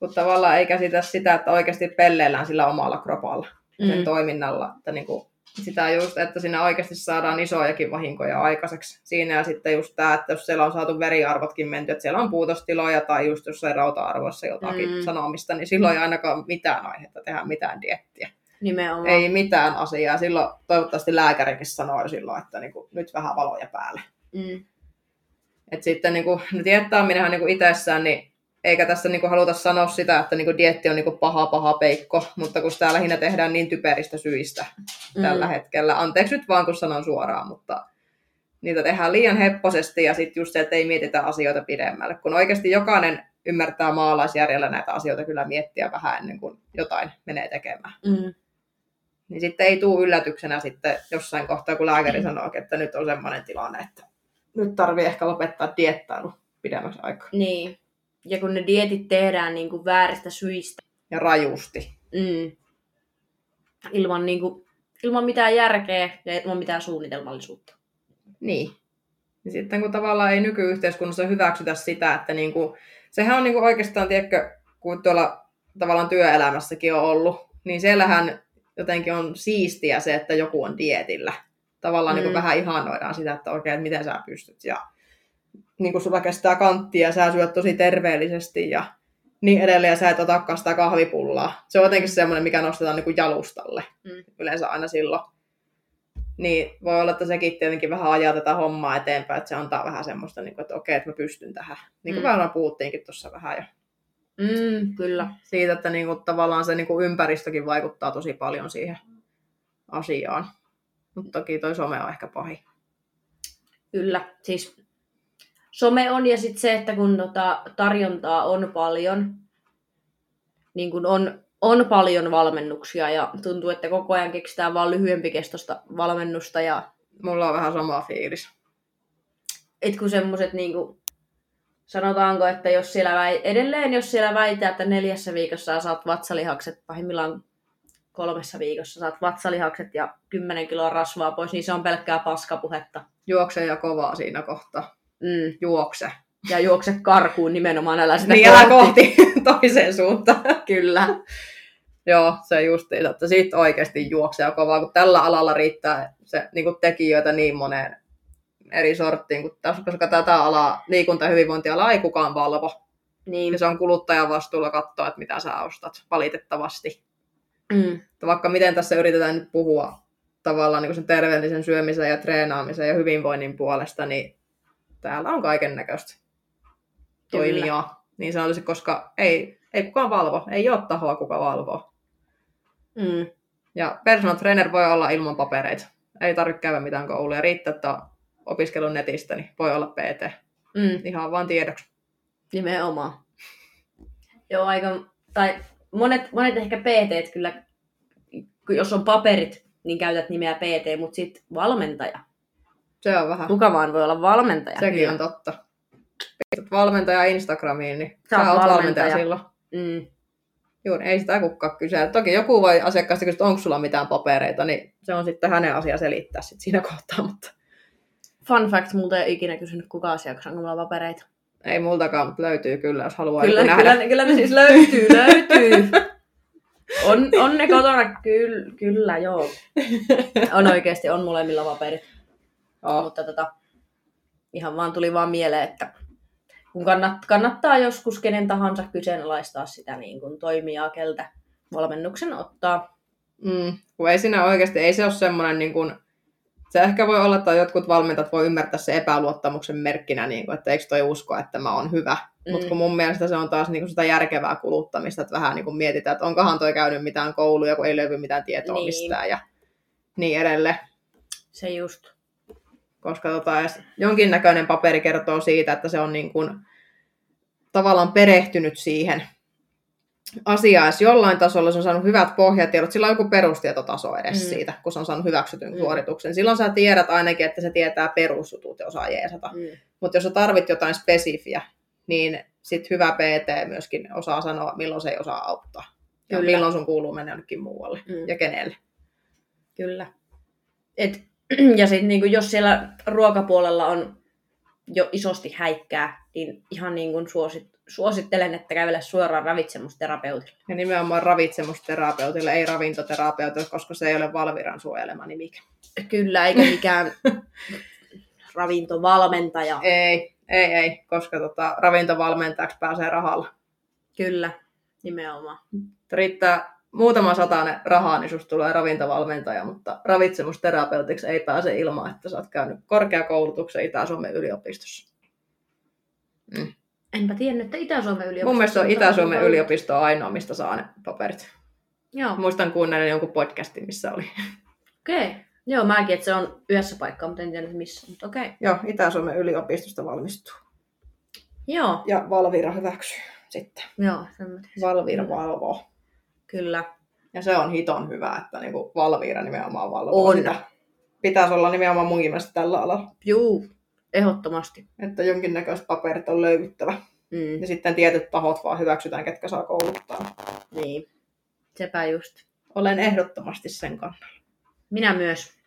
mutta tavallaan ei käsitä sitä, että oikeasti pelleillään sillä omalla kropalla sen Mm. toiminnalla. Että niinku, sitä just, että siinä oikeasti saadaan isojakin vahinkoja aikaiseksi. Siinä ja sitten just tämä, että jos siellä on saatu veriarvotkin menty, että siellä on puutostiloja tai just jossain rauta-arvoissa jotakin Mm. sanomista, niin silloin ei ainakaan mitään aihetta tehdä mitään diettiä. Nimenomaan. Ei mitään asiaa. Silloin toivottavasti lääkärikin sanoo jo silloin, että niinku, nyt vähän valoja päälle. Mm. Et sitten niinku, no diettaaminenhan niinku itsessään, niin eikä tässä niinku haluta sanoa sitä, että niinku dietti on niinku paha paha peikko, mutta kun sitä lähinnä tehdään niin typeristä syistä mm. tällä hetkellä. Anteeksi nyt vaan, kun sanon suoraan, mutta niitä tehdään liian hepposesti ja sitten just se, että ei mietitä asioita pidemmälle. Kun oikeasti jokainen ymmärtää maalaisjärjellä näitä asioita kyllä miettiä vähän ennen kuin jotain menee tekemään. Mm. Niin sitten ei tule yllätyksenä sitten jossain kohtaa, kun lääkäri sanoo, että nyt on semmoinen tilanne, että nyt tarvii ehkä lopettaa diettailu pidemmäksi aikaa. Niin. Ja kun ne dietit tehdään niin kuin vääristä syistä. Ja rajusti. Mm. Ilman, niin kuin, ilman mitään järkeä ja ilman mitään suunnitelmallisuutta. Niin. Ja sitten kun tavallaan ei nykyyhteiskunnassa hyväksytä sitä, että niinku, sehän on niinku oikeastaan, tiedätkö, kun tuolla tavallaan työelämässäkin on ollut, niin siellähän jotenkin on siistiä se, että joku on dietillä. Tavallaan mm. niin vähän ihannoidaan sitä, että okei, että miten sä pystyt. Ja niin kuin sulla kestää kanttia ja sä syöt tosi terveellisesti ja niin edelleen, ja sä et otakaan sitä kahvipullaa. Se on jotenkin semmoinen, mikä nostetaan niin kuin jalustalle mm. yleensä aina silloin. Niin voi olla, että sekin tietenkin vähän ajaa tätä hommaa eteenpäin, että se antaa vähän semmoista, niin kuin, että okei, että mä pystyn tähän. Niin kuin mm. vähän puhuttiinkin tuossa vähän jo. Mm, kyllä. Siitä, että niin kuin, tavallaan se niin kuin ympäristökin vaikuttaa tosi paljon siihen asiaan. Mutta toki toi some on ehkä pahi. Kyllä, siis some on ja sitten se, että kun tota, tarjontaa on paljon, niin kun on, on paljon valmennuksia ja tuntuu, että koko ajan keksitään vaan lyhyempi kestosta valmennusta. Ja... Mulla on vähän sama fiilis. Et kun semmoset niinku, sanotaanko, että jos siellä väi, edelleen jos siellä väitää, että neljässä viikossa saat vatsalihakset, pahimmillaan kolmessa viikossa saat vatsalihakset ja 10 kiloa rasvaa pois, niin se on pelkkää paskapuhetta. Juokse ja kovaa siinä kohtaa. Mm. Juokse. Ja juokse karkuun nimenomaan, älä sitä niin, kohti. kohti toiseen suuntaan. Kyllä. Joo, se justiin, että siitä oikeasti juoksee kovaa, kun tällä alalla riittää se niin kuin tekijöitä niin moneen eri sorttiin, kun tässä, koska tätä alaa, liikunta- ja hyvinvointialaa ei kukaan valvo. Niin. Ja se on kuluttajan vastuulla katsoa, että mitä sä ostat, valitettavasti. Mm. Vaikka miten tässä yritetään nyt puhua tavallaan niin sen terveellisen syömisen ja treenaamisen ja hyvinvoinnin puolesta, niin täällä on kaiken näköistä toimijaa. Niin sanoisin, koska ei, ei kukaan valvo. Ei ole tahoa, kuka valvoo. Mm. Ja personal trainer voi olla ilman papereita. Ei tarvitse käydä mitään kouluja. Riittää, että opiskelun netistä, niin voi olla PT. Mm. Ihan vaan tiedoksi. Nimenomaan. Joo, aika, tai monet, monet ehkä PT kyllä, jos on paperit, niin käytät nimeä PT, mutta sitten valmentaja. Se on vähän. Kuka vaan voi olla valmentaja. Sekin kyllä. on totta. Pistät valmentaja Instagramiin, niin sä, sä oot valmentaja. valmentaja silloin. Mm. Juuri, ei sitä kukaan kysellä. Toki joku voi asiakkaasta kysyä, että onko sulla mitään papereita, niin se on sitten hänen asia selittää sit siinä kohtaa. Mutta... Fun fact, multa ei ole ikinä kysynyt kuka asiakas, onko mulla papereita. Ei multakaan, mutta löytyy kyllä, jos haluaa kyllä, kyllä, nähdä. Kyllä ne siis löytyy, löytyy. On, on ne kotona, kyllä, kyllä, joo. On oikeasti, on molemmilla paperit. Oh. Mutta tota, ihan vaan tuli vaan mieleen, että kun kannat, kannattaa joskus kenen tahansa kyseenalaistaa sitä niin kuin toimijaa, keltä valmennuksen ottaa. Mm, kun ei siinä oikeasti, ei se ole semmoinen niin kuin, se ehkä voi olla, että jotkut valmentajat voi ymmärtää se epäluottamuksen merkkinä, niin kuin, että eikö toi usko, että mä oon hyvä. Mm. Mutta kun mun mielestä se on taas niin kuin sitä järkevää kuluttamista, että vähän niin kuin mietitään, että onkohan toi käynyt mitään kouluja, kun ei löydy mitään tietoa niin. mistään ja niin edelleen. Se just. Koska tota, jonkinnäköinen paperi kertoo siitä, että se on niin kuin, tavallaan perehtynyt siihen asiaa edes jollain tasolla, se on saanut hyvät pohjatiedot, sillä on joku perustietotaso edes mm. siitä, kun se on saanut hyväksytyn mm. suorituksen. Silloin sä tiedät ainakin, että se tietää perusjutut ja osaa jeesata. Mm. Mutta jos sä tarvit jotain spesifiä, niin sit hyvä PT myöskin osaa sanoa, milloin se ei osaa auttaa. Ja Kyllä. milloin sun kuuluu mennä jonnekin muualle mm. ja kenelle. Kyllä. Et, ja sitten niinku, jos siellä ruokapuolella on jo isosti häikkää, niin ihan niin kuin suosit, suosittelen, että kävele suoraan ravitsemusterapeutille. Ja nimenomaan ravitsemusterapeutille, ei ravintoterapeutille, koska se ei ole Valviran suojelema nimikä. Kyllä, eikä mikään ravintovalmentaja. Ei, ei, ei, koska tota, ravintovalmentajaksi pääsee rahalla. Kyllä, nimenomaan. Riittää muutama satainen rahaa, niin susta tulee ravintovalmentaja, mutta ravitsemusterapeutiksi ei pääse ilman, että sä oot käynyt korkeakoulutuksen Itä-Suomen yliopistossa. Mm. Enpä tiennyt, että Itä-Suomen yliopisto... Mun mielestä on Itä-Suomen yliopisto ainoa, mistä saa ne paperit. Joo. Muistan kuunnellen jonkun podcastin, missä oli. Okei. Okay. Joo, mäkin, että se on yhdessä paikkaa, mutta en tiedä missä, mutta okei. Okay. Joo, Itä-Suomen yliopistosta valmistuu. Joo. Ja Valvira hyväksyy sitten. Joo, Valvira valvoo. Kyllä. Ja se on hiton hyvä, että niinku Valvira nimenomaan valvoo on. sitä. Pitäisi olla nimenomaan munkin mielestä tällä alalla. Juu, ehdottomasti. Että jonkinnäköiset paperit on löydyttävä. Mm. Ja sitten tietyt tahot vaan hyväksytään, ketkä saa kouluttaa. Niin. Sepä just. Olen ehdottomasti sen kannalla. Minä myös.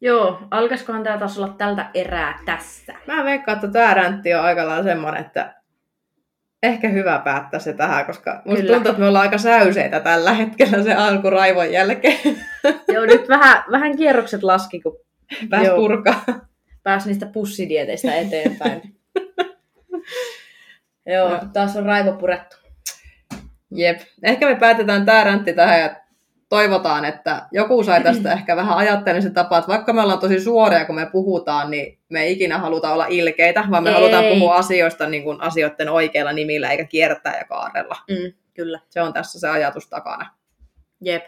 Joo, alkaisikohan tää taas olla tältä erää tässä? Mä veikkaan, että tämä räntti on aika lailla semmoinen, että ehkä hyvä päättää se tähän, koska musta Kyllä. tuntuu, että me ollaan aika säyseitä tällä hetkellä se alkuraivon jälkeen. Joo, nyt vähän, vähän kierrokset laski, kun Pääs Joo. purkaa. pääsi niistä pussidieteistä eteenpäin. Joo, Joo. taas on raivo purettu. Jep. Ehkä me päätetään tämä räntti tähän ja toivotaan, että joku sai tästä ehkä vähän ajattelemisen tapaa, että vaikka me ollaan tosi suoria, kun me puhutaan, niin me ei ikinä haluta olla ilkeitä, vaan me Ei. halutaan puhua asioista niin kuin asioiden oikeilla nimillä, eikä kiertää ja kaarella. Mm, kyllä. Se on tässä se ajatus takana. Jep.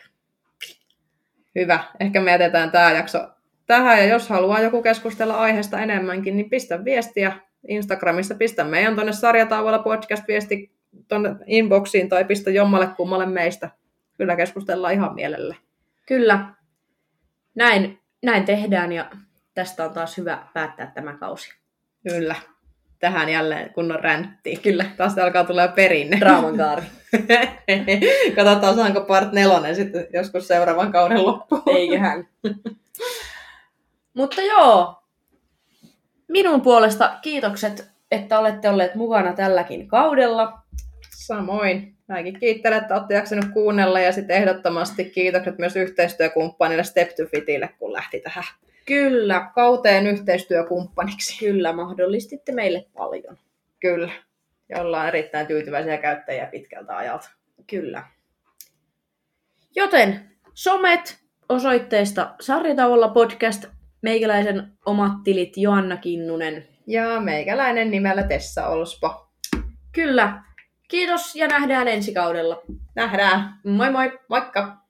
Hyvä. Ehkä me jätetään tämä jakso tähän, ja jos haluaa joku keskustella aiheesta enemmänkin, niin pistä viestiä Instagramissa, pistä meidän tuonne sarjataavoilla podcast-viesti tuonne inboxiin, tai pistä jommalle kummalle meistä. Kyllä keskustellaan ihan mielellä. Kyllä. Näin, näin tehdään ja tästä on taas hyvä päättää tämä kausi. Kyllä. Tähän jälleen kunnon räntti. Kyllä. Taas alkaa tulla perinne. Draaman kaari. Katsotaan, saanko part nelonen sitten joskus seuraavan kauden loppuun. Eiköhän. Mutta joo, minun puolesta kiitokset, että olette olleet mukana tälläkin kaudella. Samoin. Mäkin kiittelen, että olette jaksanut kuunnella ja sitten ehdottomasti kiitokset myös yhteistyökumppanille Step to Fitille, kun lähti tähän Kyllä, kauteen yhteistyökumppaniksi. kyllä mahdollistitte meille paljon. Kyllä. Ja ollaan erittäin tyytyväisiä käyttäjiä pitkältä ajalta. Kyllä. Joten somet osoitteesta Sarjatavolla podcast, meikäläisen omat tilit Joanna Kinnunen. Ja meikäläinen nimellä Tessa Olspo. Kyllä. Kiitos ja nähdään ensi kaudella. Nähdään. Moi moi! Moikka!